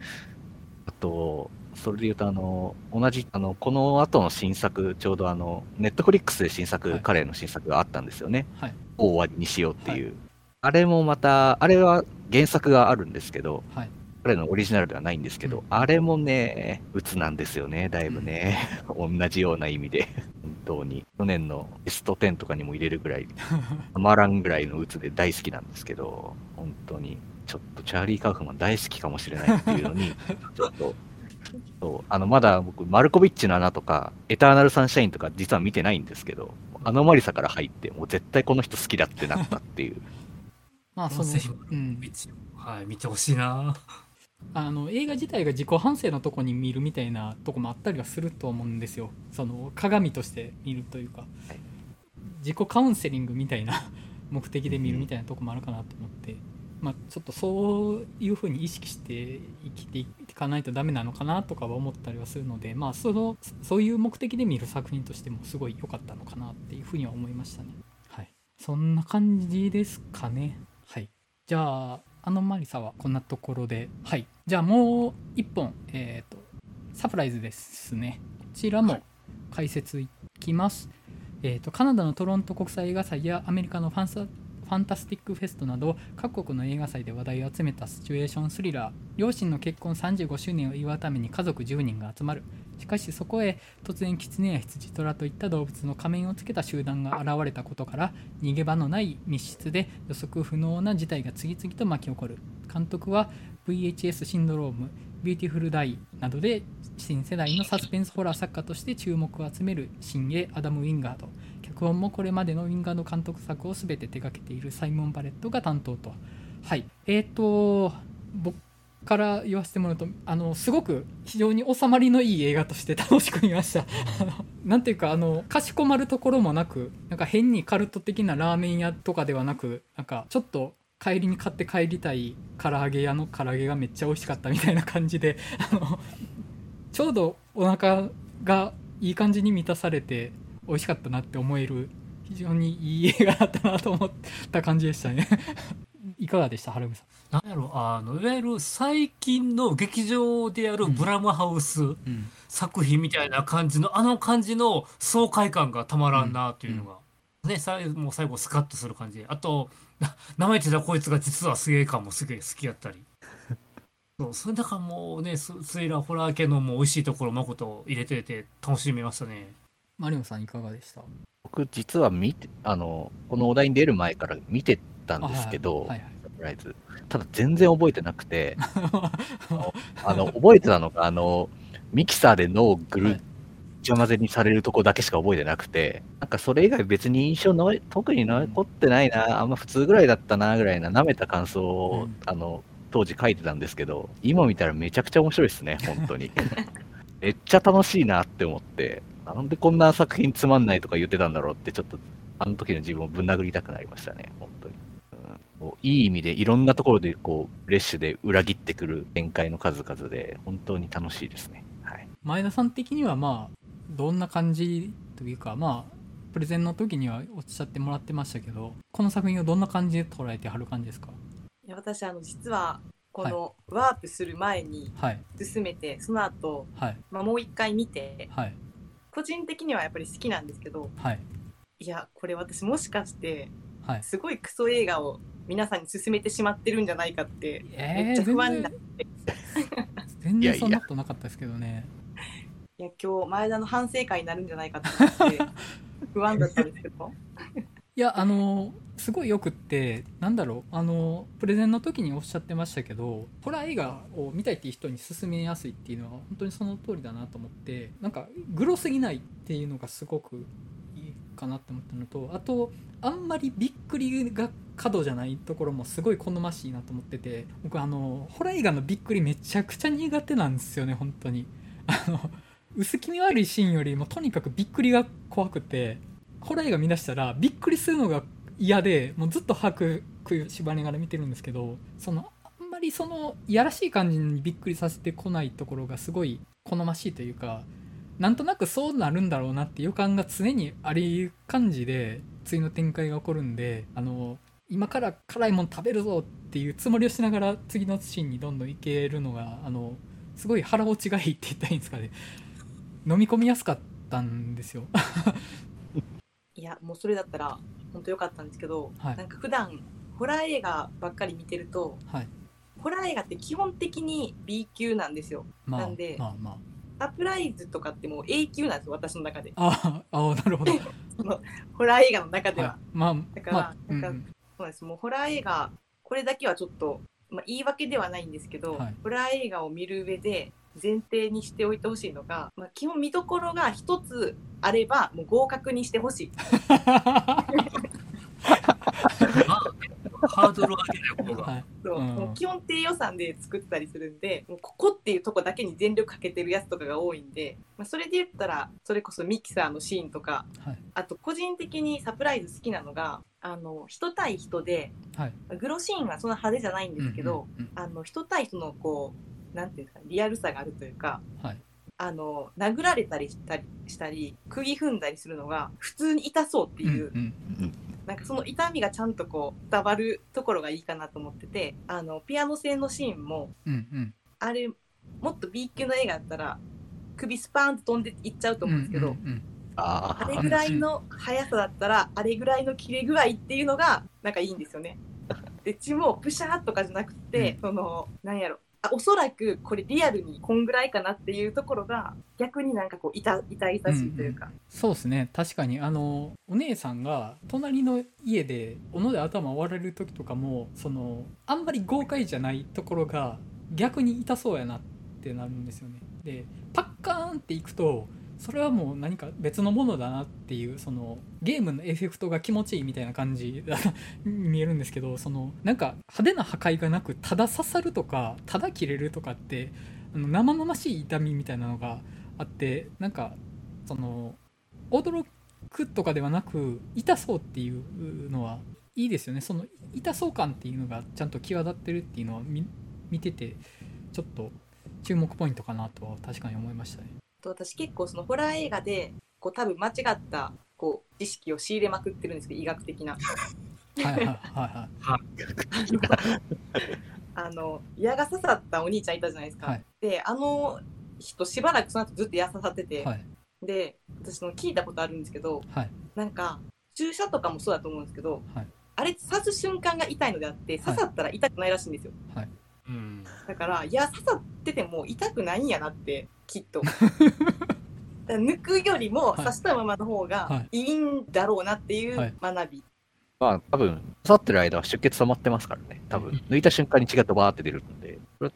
あと、それで言うと、あの、同じ、あの、この後の新作、ちょうどあの、ネットフリックスで新作、はい。彼の新作があったんですよね。はい。を終わりにしようっていう。あれもまた、あれは原作があるんですけど、はい彼のオリジナルではないんですけど、うんあれもね、鬱なんですよね、だいぶね。同じような意味で、本当に。去年のベスト10とかにも入れるぐらい、たまらんぐらいの鬱で大好きなんですけど、本当に、ちょっとチャーリー・カウフマン大好きかもしれないっていうのに、ちょっと、そうあのまだ僕、マルコビッチの穴とか、エターナル・サンシャインとか実は見てないんですけど、あのマリサから入って、もう絶対この人好きだってなったっていう。まあそのぜひうんはい、見てほしいな。あの映画自体が自己反省のとこに見るみたいなとこもあったりはすると思うんですよ。その鏡として見るというか、はい。自己カウンセリングみたいな目的で見るみたいなとこもあるかなと思って、まあ、ちょっとそういうふうに意識して生きていかないとダメなのかなとかは思ったりはするので、まあ、そのそういう目的で見る作品としてもすごい良かったのかなっていうふうには思いましたね。はい、そんな感じですかね。はい、じゃああのマリサはこんなところで。はい。じゃあもう一本えっ、とサプライズですね。こちらも解説いきます、えー、とカナダのトロント国際映画祭やアメリカのファンサファンタスティックフェストなど各国の映画祭で話題を集めたシチュエーションスリラー。両親の結婚35周年を祝うために家族10人が集まるしかしそこへ突然キツネや羊虎といった動物の仮面をつけた集団が現れたことから逃げ場のない密室で予測不能な事態が次々と巻き起こる。監督は VHS シンドロームビューティフル・ダイなどで新世代のサスペンスホラー作家として注目を集める新鋭アダム・ウィンガード脚本もこれまでのウィンガード監督作を全て手掛けているサイモン・バレットが担当と。はい。えーと僕から言わせてもらうとあのすごく非常に収まりのいい映画として 楽しく見ました。なんていうかあのかしこまるところもなくなんか変にカルト的なラーメン屋とかではなくなんかちょっと帰りに買って帰りたい唐揚げ屋の唐揚げがめっちゃ美味しかったみたいな感じで あのちょうどお腹がいい感じに満たされて美味しかったなって思える非常にいい映画だったなと思った感じでしたね。いかがでした？はるむさなんやろあのいわゆる最近の劇場でやるブラムハウス作品みたいな感じのあの感じの爽快感がたまらんなっていうのが、ね最後もう最後スカッとする感じ。あとな舐めてたこいつが実はすげえ感もすげえ好きやったり。そうそれだからもうねススリラーホラー系のもう美味しいところまこと入れてて楽しみましたね。マリオさんいかがでした？僕、実は見て、あの、このお題に出る前から見てたんですけど、はいはい。サプライズ。ただ全然覚えてなくて、あの、覚えてたのが、あの、ミキサーで脳をぐるはいっちゃ混ぜにされるとこだけしか覚えてなくて、なんかそれ以外別に印象の特に残ってないな、あんま普通ぐらいだったな、ぐらいな舐めた感想を、うんあの、当時書いてたんですけど、今見たらめちゃくちゃ面白いですね、本当に。めっちゃ楽しいなって思って、なんでこんな作品つまんないとか言ってたんだろうって、ちょっと、あの時の自分をぶん殴りたくなりましたね、いい意味でいろんなところでこう、フレッシュで裏切ってくる展開の数々で、本当に楽しいですね。はい。前田さん的にはまあどんな感じというかまあプレゼンの時にはおっしゃってもらってましたけどこの作品をどんな感じで捉えてはる感じですか？いや私あの実はこのワープする前にはい。進めてその後、はい。まあもう一回見てはい。個人的にはやっぱり好きなんですけどはい。いやこれ私もしかしてはい。すごいクソ映画を皆さんに勧めてしまってるんじゃないかってえめっちゃー、不安になっ全て、然。全いやいや。然そんなことなかったですけどね。いや今日前田の反省会になるんじゃないかと思って 不安だったんですけど。いやあのすごいよくってなんだろうあのプレゼンの時におっしゃってましたけどホラー映画を見たいっていう人に勧めやすいっていうのは本当にその通りだなと思ってなんかグロすぎないっていうのがすごくかなって思ったのとあとあんまりびっくりが過度じゃないところもすごい好ましいなと思ってて僕あのホラー映画のびっくりめちゃくちゃ苦手なんですよね本当に。あの薄気味悪いシーンよりもとにかくびっくりが怖くてホラー映画見出したらびっくりするのが嫌でもうずっと把握縛りながら見てるんですけどそのあんまりそのいやらしい感じにびっくりさせてこないところがすごい好ましいというかなんとなくそうなるんだろうなって予感が常にあり感じで次の展開が起こるんであの今から辛いもの食べるぞっていうつもりをしながら次のシーンにどんどんいけるのがあのすごい腹落ちがいいって言ったらいいんですかね。飲み込みやすかったんですよ。いやもうそれだったら本当良かったんですけど、はい。なんか普段ホラー映画ばっかり見てるとはい。ホラー映画って基本的に B 級なんですよ。まあなんでまあまサプライズとかってもう A 級なんですよ私の中で。あああなるほど。ホラー映画の中では、はい、まあだからまあうんなん。かそうなんです。もうホラー映画これだけはちょっと、まあ、言い訳ではないんですけど、はい。ホラー映画を見る上で前提にしておいてほしいのが、まあ、基本見どころが一つあればもう合格にしてほしい ハードルを上げないことが。はい。そう。うん。もう基本低予算で作ったりするんでもうここっていうとこだけに全力かけてるやつとかが多いんで、まあ、それで言ったらそれこそミキサーのシーンとかはい。あと個人的にサプライズ好きなのがあの人対人ではい。グロシーンはそんな派手じゃないんですけど、うんうんあの人対人のこうなんていうんですかリアルさがあるというかうんはい。あの殴られたりしたりしたり釘踏んだりするのが普通に痛そうっていう、うんなんかその痛みがちゃんとこう伝わるところがいいかなと思っててあのピアノ製のシーンもうんうん。あれもっと B 級の映画だったら首スパーンと飛んでいっちゃうとうん思うんですけど、うんうんああれぐらいの速さだったらあれぐらいの切れ具合っていうのがなんかいいんですよね。で血もプシャーとかじゃなくて、そのなんやろあおそらくこれリアルにこんぐらいかなっていうところが逆になんかこう痛々しいというか、そうですね。確かに。あのお姉さんが隣の家で斧で頭割られる時とかもそのあんまり豪快じゃないところが逆に痛そうやなってなるんですよね。でパッカーンっていくとそれはもう何か別のものだなっていうそのゲームのエフェクトが気持ちいいみたいな感じに見えるんですけどそのなんか派手な破壊がなくただ刺さるとかただ切れるとかってあの生々しい痛みみたいなのがあってなんかその驚くとかではなく痛そうっていうのはいいですよねその痛そう感っていうのがちゃんと際立ってるっていうのは見ててちょっと注目ポイントかなとは確かに思いましたね。と私結構そのホラー映画でこう多分間違ったこう知識を仕入れまくってるんですけど医学的な。あの矢が刺さったお兄ちゃんいたじゃないですか。はい。であの人しばらくその後ずっと矢刺さってて、はい。で私その聞いたことあるんですけどはい。なんか注射とかもそうだと思うんですけど、はい。あれ刺す瞬間が痛いのであって刺さったら痛くないらしいんですよ。うん。だからいや刺さってても痛くないんやなってきっと。抜くよりもはい刺したままの方がいいんだろうなっていはいう学び。まあ多分、刺さってる間は出血止まってますからね。多分、抜いた瞬間に血がドバーって出るんで、これは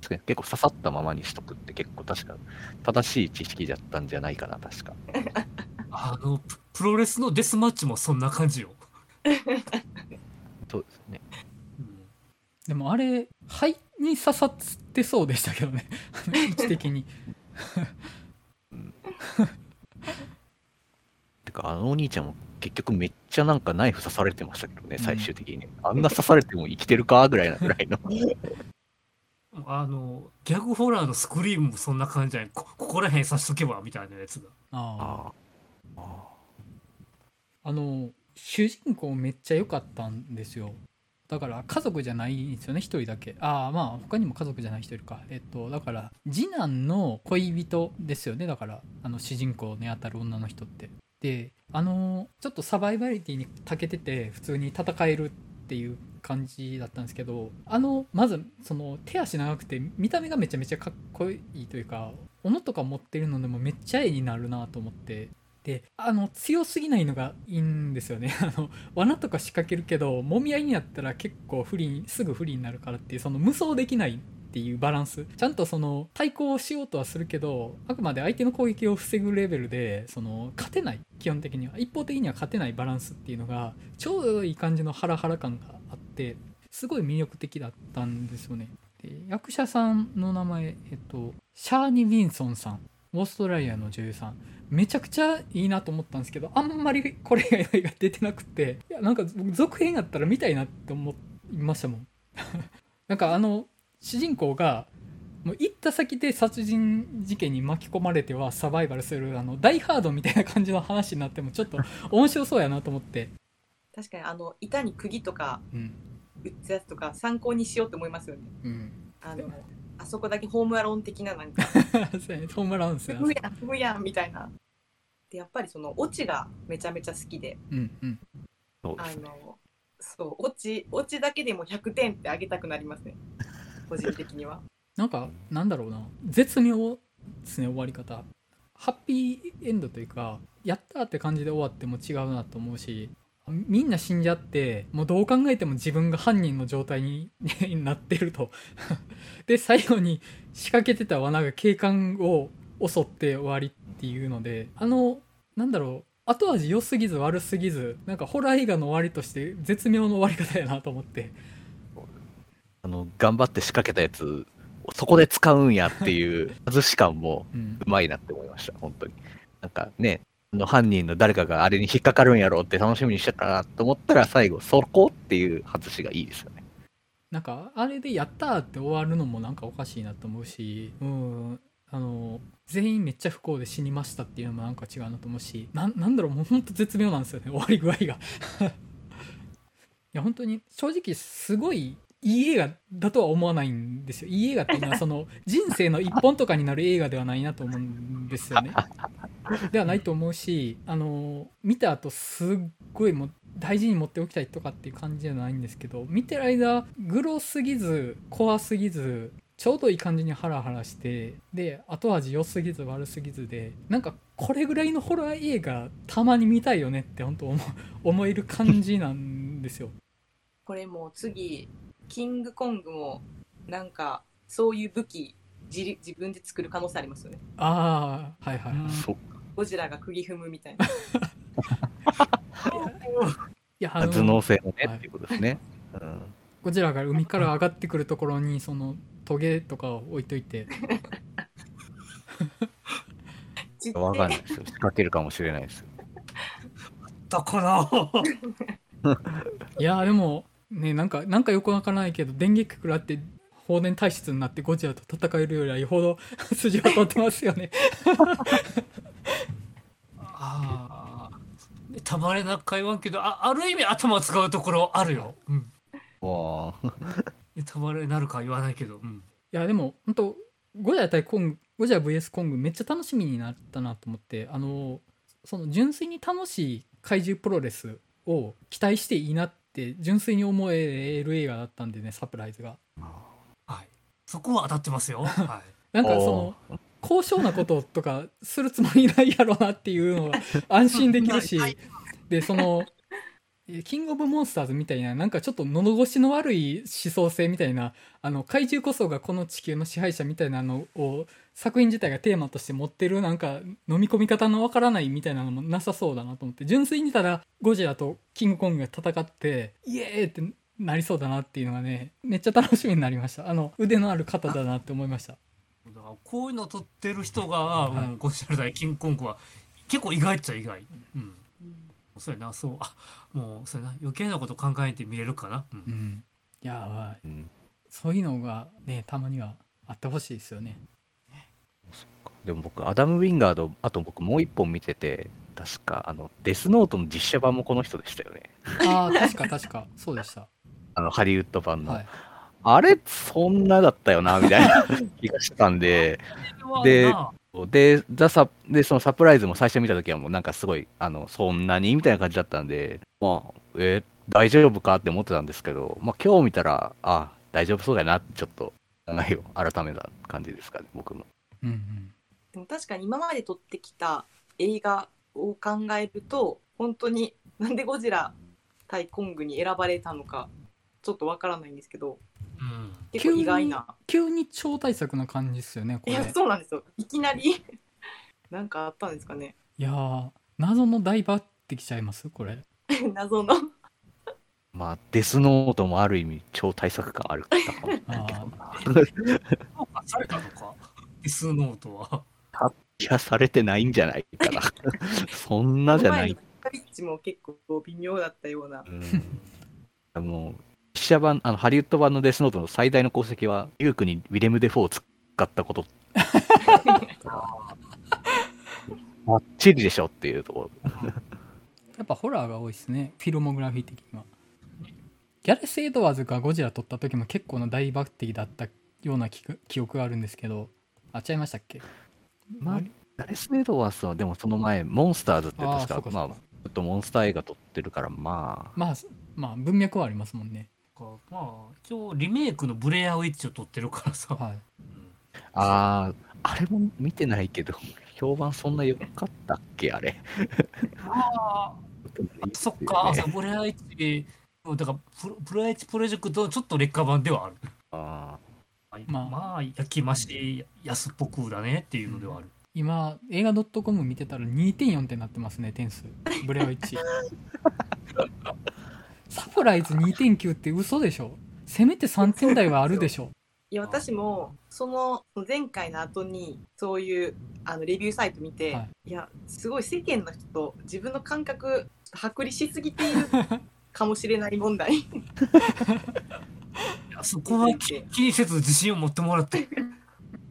確かに結構刺さったままにしとくって結構確か正しい知識だったんじゃないかな、確か。あの、ププロレスのデスマッチもそんな感じよ。そうですね。うんでもあれ肺に刺さってそうでしたけどね位置的に てか、あのお兄ちゃんも結局めっちゃなんかナイフ刺されてましたけどね、最終的にね。あんな刺されても生きてるかぐらいなぐらいの。あの、ギャグホラーのスクリームもそんな感じじゃない。こここら辺刺しとけばみたいなやつが。ああああ。あの主人公めっちゃ良かったんですよだから家族じゃないんですよね一人だけ。ああまあ他にも家族じゃない人いるか。えっとだから次男の恋人ですよね。だからあの主人公にあたる女の人って。であのちょっとサバイバリティに長けてて普通に戦えるっていう感じだったんですけどあのまずその手足長くて見た目がめちゃめちゃかっこいいというか斧とか持ってるのでもめっちゃ絵になるなと思って。であの強すぎないのがいいんですよね。あの罠とか仕掛けるけどもみ合いになったら結構不利すぐ不利になるからっていうその無双できないっていうバランス。ちゃんとその対抗しようとはするけどあくまで相手の攻撃を防ぐレベルでその勝てない。基本的には。一方的には勝てないバランスっていうのがちょうどいい感じのハラハラ感があってすごい魅力的だったんですよね。で役者さんの名前、えっと、シャーニ・ウィンソンさん。オーストラリアの女優さん。めちゃくちゃいいなと思ったんですけどあんまりこれ以外が出てなくて。いやなんか僕続編やったら見たいなって思いましたもん。なんかあの主人公がもう行った先で殺人事件に巻き込まれてはサバイバルするあのダイハードみたいな感じの話になってもちょっと 面白そうやなと思って、確かにあの板に釘とかうん。打つやつとか参考にしようって思いますよね。うん、あのあそこだけホームアローン的ななんか。そうやね。ホームランスやふやんふやんみたいな。でやっぱりそのオチがめちゃめちゃ好きで。うんうん。あそうですね。のそうオチオチだけでも100点ってあげたくなりますね。個人的には。なんかなんだろうな。絶妙ですね終わり方。ハッピーエンドというかやったって感じで終わっても違うなと思うしみんな死んじゃってもうどう考えても自分が犯人の状態に なってると。で最後に仕掛けてた罠が警官を襲って終わりっていうのであのなんだろう後味良すぎず悪すぎずなんかホラー映画の終わりとして絶妙の終わり方やなと思って。あの、頑張って仕掛けたやつ、そこで使うんやっていう 外し感もうまいなって思いました、本当に。なんかね、あの犯人の誰かがあれに引っかかるんやろうって楽しみにしてたなと思ったら最後、そこっていう外しがいいですよね。なんかあれで「やった!」って終わるのもなんかおかしいなと思うしうんあの全員めっちゃ不幸で死にましたっていうのもなんか違うなと思うしななんだろうもうほんと絶妙なんですよね終わり具合が いや本当に正直すごいいい映画だとは思わないんですよいい映画っていうのはその 人生の一本とかになる映画ではないなと思うんですよねではないと思うしあの見た後すっごいもう大事に持っておきたいとかっていう感じじゃないんですけど見てる間グロすぎず怖すぎずちょうどいい感じにハラハラしてで後味良すぎず悪すぎずでなんかこれぐらいのホラー映画たまに見たいよねって本当思思える感じなんですよ。これもう次キングコングもなんかそういう武器自自分で作る可能性ありますよね。ああはいはいそうゴジラが釘踏むみたいな。やあの頭脳性のね、はいっていうことですね。うんゴジラが海から上がってくるところにそのトゲとかを置いといて。ちっちゃわかんないですよ。仕掛けるかもしれないです。だからいやーでもねなんかなんかよくわからないけど電撃食らって放電体質になってゴジラと戦えるよりはよほど 筋は通ってますよね。ああたまれなく会話んけどあある意味頭使うところあるよ、うん、もう、ネタバレになるか言わないけど、うん、いやでも本当ゴジラ対コングゴジラ VS コングめっちゃ楽しみになったなと思ってあのその純粋に楽しい怪獣プロレスを期待していいなって純粋に思える映画だったんでねサプライズが。はい。そこは当たってますよ、はい、なんかその高尚なこととかするつもりないやろなっていうのが安心できるしはい。でそのえキングオブモンスターズみたいななんかちょっと喉越しの悪い思想性みたいなあの怪獣こそがこの地球の支配者みたいなのを作品自体がテーマとして持ってるなんか飲み込み方のわからないみたいなのもなさそうだなと思って純粋にただゴジラとキングコングが戦ってイエーイってなりそうだなっていうのがねめっちゃ楽しみになりました。あの腕のある方だなって思いました。だからこういうの撮ってる人が、はい。うん、ゴジラ対キングコングは結構意外っちゃ意外、うん、うん。そうやなそう。あもうそうやな余計なこと考えて見れるかな、うん。うん。いやーうん。そういうのがねたまにはあってほしいですよね。でも僕、アダム・ウィンガード、あと僕もう一本見てて、確か、あの、デスノートの実写版もこの人でしたよね。ああ確か確か。そうでした。あの、ハリウッド版の。はい。あれ、そんなだったよな、みたいな気がしたんで、でまあで、ザサで、そのサプライズも最初見たときはもうなんかすごい、あの、そんなにみたいな感じだったんで、まあ、え大丈夫かって思ってたんですけど、まあ、今日見たら、あ大丈夫そうだなってちょっと考えを改めた感じですかね、僕も。うんうんでも確かに今まで撮ってきた映画を考えると本当になんでゴジラ対コングに選ばれたのかちょっとわからないんですけどうん結構意外な。急に超大作な感じですよねこれ。いやそうなんですよ。いきなり。なんかあったんですかね。いやー謎の大抜擢ちゃいます？これ。謎の。まあ、デスノートもある意味超大作感あるかも。あー評価されたのか？デスノートは。いや、されてないんじゃないかな。そんなじゃない。ピッチも結構微妙だったような。うん、もう、実写版、あの、ハリウッド版のデスノートの最大の功績は、リュークにウィレム・デフォーを使ったこと。バッチリでしょっていうところ。やっぱホラーが多いですね。フィルモグラフィー的には。ギャレス・エドワーズがゴジラ撮った時も結構な大抜擢だったような記記憶があるんですけど。あちゃいましたっけ？まあ、ダレス・エドワースは、でもその前、モンスターズって確か、まあ、そうかそうか。ちょっとモンスター映画撮ってるから、まあ、まあまあ文脈はありますもんねかまあ一応リメイクのブレアウィッチを撮ってるからさ。はいあー、あれも見てないけど、評判そんな良かったっけあれ。ああ、そっか、あそうブレアウィッチ、うんだからブレブレアウィッチプロジェクトのちょっと劣化版ではある。あまあまあ、焼き増し安っぽくだねっていうのではある。今映画 .com 見てたら2.4ってなってますね点数ブレアウィッチ サプライズ2.9って嘘でしょ？せめて3点台はあるでしょ？いや私もその前回の後にそういうあのレビューサイト見て、、はい。やすごい世間の人と自分の感覚剥離しすぎている かもしれない問題。そこは気気にせず自信を持ってもらって。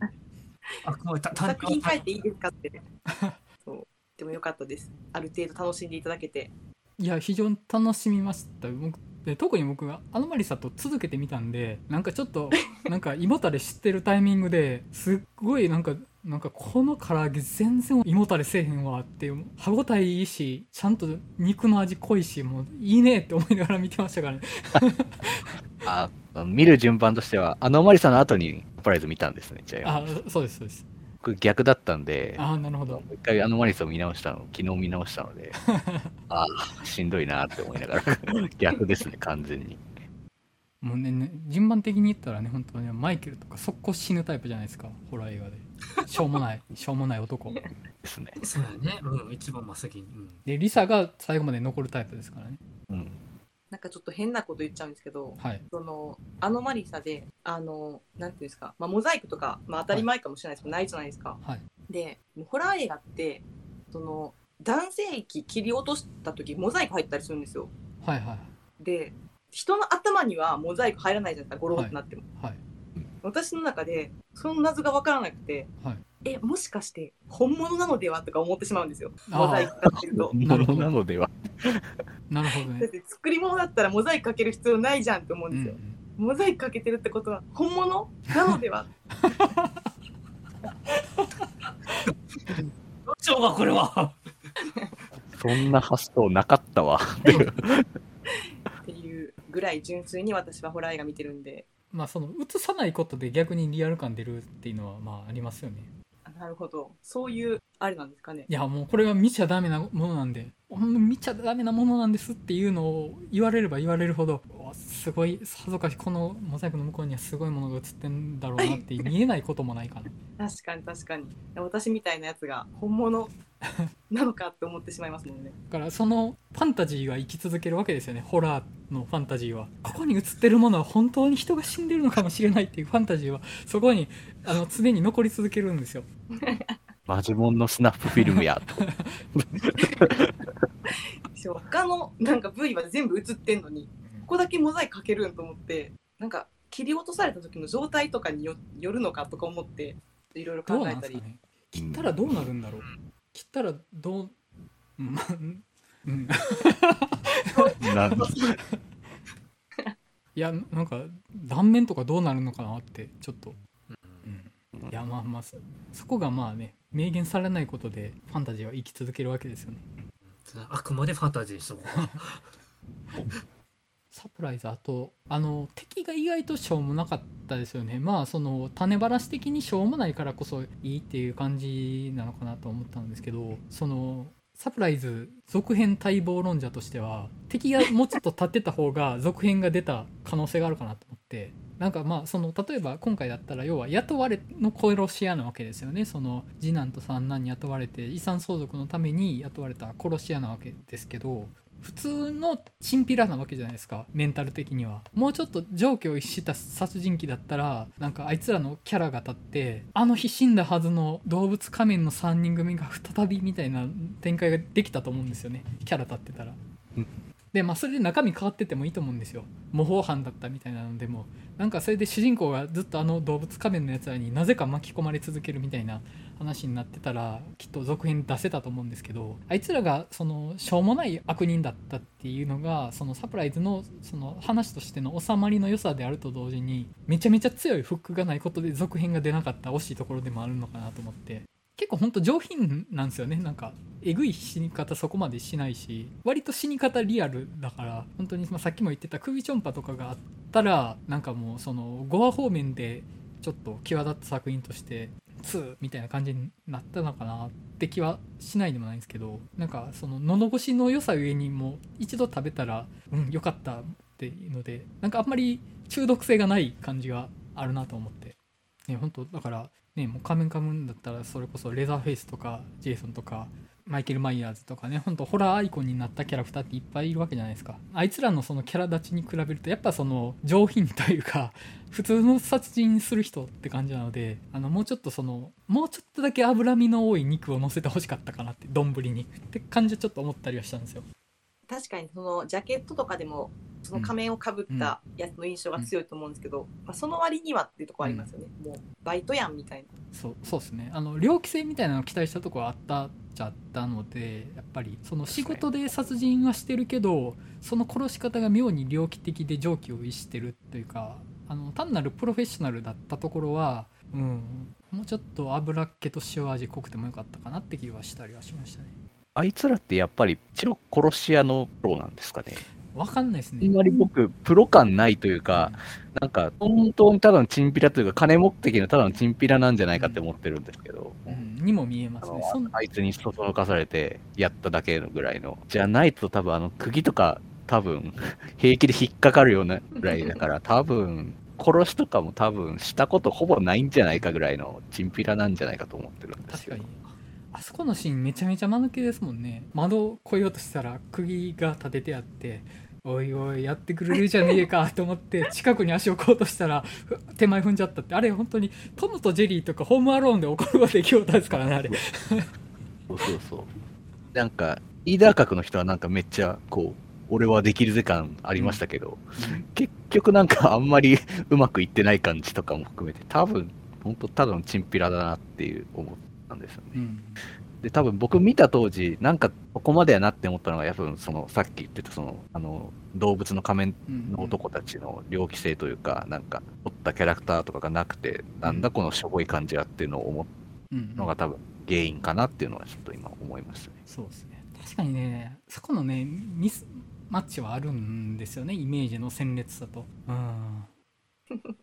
あくまでた単作品変えていいですかって。そう。でもよかったです。ある程度楽しんでいただけていや非常に楽しみました。僕で特に僕がアノマリサと続けてみたんでなんかちょっと なんか胃もたれ知ってるタイミングですっごいなんかなんかこの唐揚げ全然胃もたれせえへんわっていう歯ごたえいいしちゃんと肉の味濃いしもういいねって思いながら見てましたからね。あ あ、見る順番としては、あのマリさんの後にサプライズ見たんですね、じゃあ。あそうですそうです僕逆だったんで、あなるほどもう一回あのマリスを見直したの、昨日見直したので、ああ、しんどいなって思いながら、逆ですね、完全に。もうねね順番的に言ったらね本当にマイケルとか速攻死ぬタイプじゃないですかホラー映画でしょうもない しょうもない男ですね。そうやね。うん、一番真っ先に。うんでリサが最後まで残るタイプですからねうん。なんかちょっと変なこと言っちゃうんですけどはい。そのアノマリサであのなんていうんですか、まあ、モザイクとか、まあ、当たり前かもしれないですけど、ないじゃないですか。はい。でホラー映画ってその男性器切り落とした時モザイク入ったりするんですよ。はいはいで人の頭にはモザイク入らないじゃないですかゴロンってなっても、はい。私の中でその謎が分からなくてはいえもしかして本物なのではとか思ってしまうんですよ。モザイクかけると。なるほどなのでは。なるほどね。だって作り物だったらモザイクかける必要ないじゃんって思うんうんですよ、モザイクかけてるってことは本物なのでは？どうしようか、これは。そんな発想なかったわ。っていうぐらい純粋に私はホラー映画見てるんで。まあその映さないことで逆にリアル感出るっていうのはまあありますよね。あなるほど。そういうあれなんですかね。いやもうこれは見ちゃダメなものなんで。ほんま見ちゃダメなものなんですっていうのを言われれば言われるほどすごいさぞかしこのモザイクの向こうにはすごいものが映ってんだろうなって見えないこともないかな。確かに確かに。私みたいなやつが本物 なのかって思ってしまいますもんね。だからそのファンタジーが生き続けるわけですよね。ホラーのファンタジーは。ここに映ってるものは本当に人が死んでるのかもしれないっていうファンタジーは。そこにあの常に残り続けるんですよ。マジモンのスナップフィルムや。と。他のなんか部位は全部映ってんのにここだけモザイクかけるんと思ってなんか切り落とされた時の状態とかによよるのかとか思っていろいろ考えたり。切ったらどうなるんだろう 切ったらどううん。まあうんなんいやなんか断面とかどうなるのかなってちょっと、うん、いやまあまあそそこがまあね明言されないことでファンタジーは生き続けるわけですよね。あくまでファンタジーにしとこう。サプライズ。あとあの敵が意外としょうもなかったですよね。まあその種ばらし的にしょうもないからこそいいっていう感じなのかなと思ったんですけどそのサプライズ続編待望論者としては敵がもうちょっと立ってた方が続編が出た可能性があるかなと思って。なんかまあその例えば今回だったら要は雇われの殺し屋なわけですよね。その次男と三男に雇われて遺産相続のために雇われた殺し屋なわけですけど普通のチンピラなわけじゃないですか。メンタル的には。もうちょっと状況を逸した殺人鬼だったらなんかあいつらのキャラが立ってあの日死んだはずの動物仮面の3人組が再びみたいな展開ができたと思うんですよね。キャラ立ってたら。うん。でまあそれで中身変わっててもいいと思うんですよ。模倣犯だったみたいなのでも。なんかそれで主人公がずっとあの動物仮面のやつらになぜか巻き込まれ続けるみたいな話になってたらきっと続編出せたと思うんですけどあいつらがそのしょうもない悪人だったっていうのがそのサプライズのその話としての収まりの良さであると同時にめちゃめちゃ強いフックがないことで続編が出なかった惜しいところでもあるのかなと思って。結構ほんと上品なんですよね。なんかえぐい死に方そこまでしないし割と死に方リアルだから本当にまあさっきも言ってた首ちょんぱとかがあったらなんかもうその5話方面でちょっと際立った作品として2みたいな感じになったのかなって気はしないでもないんですけどなんかその喉越しの良さゆえにも一度食べたらうん良かったっていうのでなんかあんまり中毒性がない感じがあるなと思って。ね本当だからねもう仮面かむんだったらそれこそレザーフェイスとかジェイソンとかマイケル・マイヤーズとかねほんとホラーアイコンになったキャラクターっていっぱいいるわけじゃないですか。あいつらのそのキャラ立ちに比べるとやっぱその上品というか 普通の殺人する人って感じなのであのもうちょっとそのもうちょっとだけ脂身の多い肉を乗せてほしかったかなって丼に。って感じはちょっと思ったりはしたんですよ。確かにそのジャケットとかでもその仮面をかぶったやつの印象が強いと思うんですけど、まあ、その割にはっていうところありますよね、もうバイトやんみたいな。そうそうですね。あの猟奇性みたいなのを期待したところはあったっちゃったのでやっぱりその仕事で殺人はしてるけどその殺し方が妙に猟奇的で常軌を逸してるというかあの単なるプロフェッショナルだったところは、うん、もうちょっと油っ気と塩味濃くてもよかったかなって気はしたりはしましたねあいつらってやっぱり一応殺し屋のプロなんですかね？わかんないですね。あんまり僕、プロ感ないというか、なんか、本当にただのチンピラというか、金目的のただのチンピラなんじゃないかって思ってるんですけど、うん、にも見えますね。そんあいつにそそのかされてやっただけのぐらいの。じゃないと多分、あの、釘とか、多分、平気で引っかかるようなぐらいだから、多分、殺しとかも多分、したことほぼないんじゃないかぐらいのチンピラなんじゃないかと思ってるんですよ。確かに。あそこのシーンめちゃめちゃ間抜けですもんね。窓越えようとしたら釘が立ててあっておいおいやってくれるじゃねえかと思って 近くに足を置こうとしたらふ手前踏んじゃったって。あれ本当にトムとジェリーとかホームアローンで起こる出来事ですからねあれ。そう。そうそう。なんか、リーダー格の人はなんかめっちゃ、こう、俺はできるぜ感ありましたけど、結局なんかあんまりうまくいってない感じとかも含めて、多分、本当ただのチンピラだなっていう思ったんですよね。うんで、多分僕見た当時、なんかここまでやなって思ったのが、やっぱその、さっき言ってたその、あの、動物の仮面うんの男たちの猟奇性というか、なんか、取ったキャラクターとかがなくて、なんだこのしょぼい感じはっていうのを思っうんたのが多分原因かなっていうのはちょっと今思いましたね。そうですね。確かにねそこのねミスマッチはあるんですよねイメージの鮮烈さと。うん。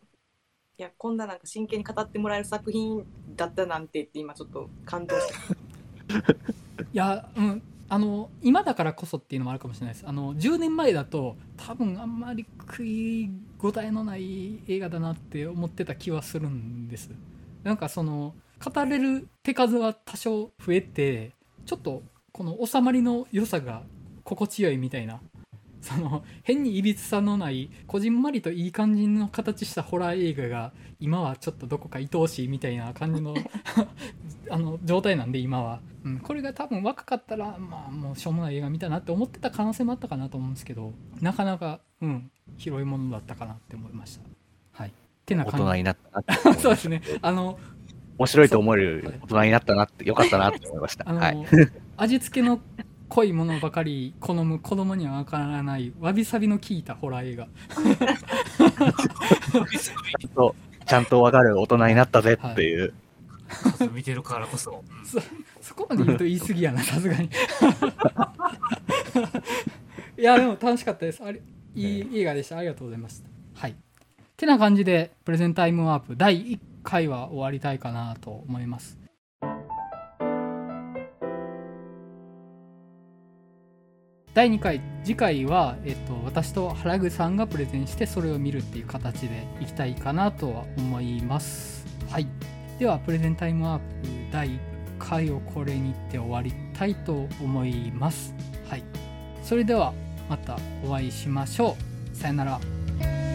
いやこんななんか真剣に語ってもらえる作品だったなんてって今ちょっと感動していやうん。あの今だからこそっていうのもあるかもしれないです。あの10年前だと多分あんまり食い応えのない映画だなって思ってた気はするんです。なんかその語れる手数は多少増えてちょっとこの収まりの良さが心地よいみたいなその変にいびつさのないこじんまりといい感じの形したホラー映画が今はちょっとどこか愛おしいみたいな感じの あの状態なんで今は、うん、これが多分若かったらまあもうしょうもない映画見たなって思ってた可能性もあったかなと思うんですけどなかなかうん広いものだったかなって思いました。はい。ってな大感じ。人になったなそうですね。あの面白いと思える大人になったなって、よかったなって思いました。あの、はい。味付けの濃いものばかり好む子供にはわからないわびさびの効いたホラー映画。ちゃんと、ちゃんとわかる大人になったぜっていう。数見てるからこそ。そこまで言うと言い過ぎやなさすがに。いやでも楽しかったです。あれいい映画でした。ありがとうございました。はい。てな感じでプレゼンタイムワープ第1回は終わりたいかなと思います第2回次回は、えっと、私と原口さんがプレゼンしてそれを見るっていう形でいきたいかなとは思います。はい。ではプレゼンタイムワープ第1回をこれにて終わりたいと思います。はい。それではまたお会いしましょう。さよなら。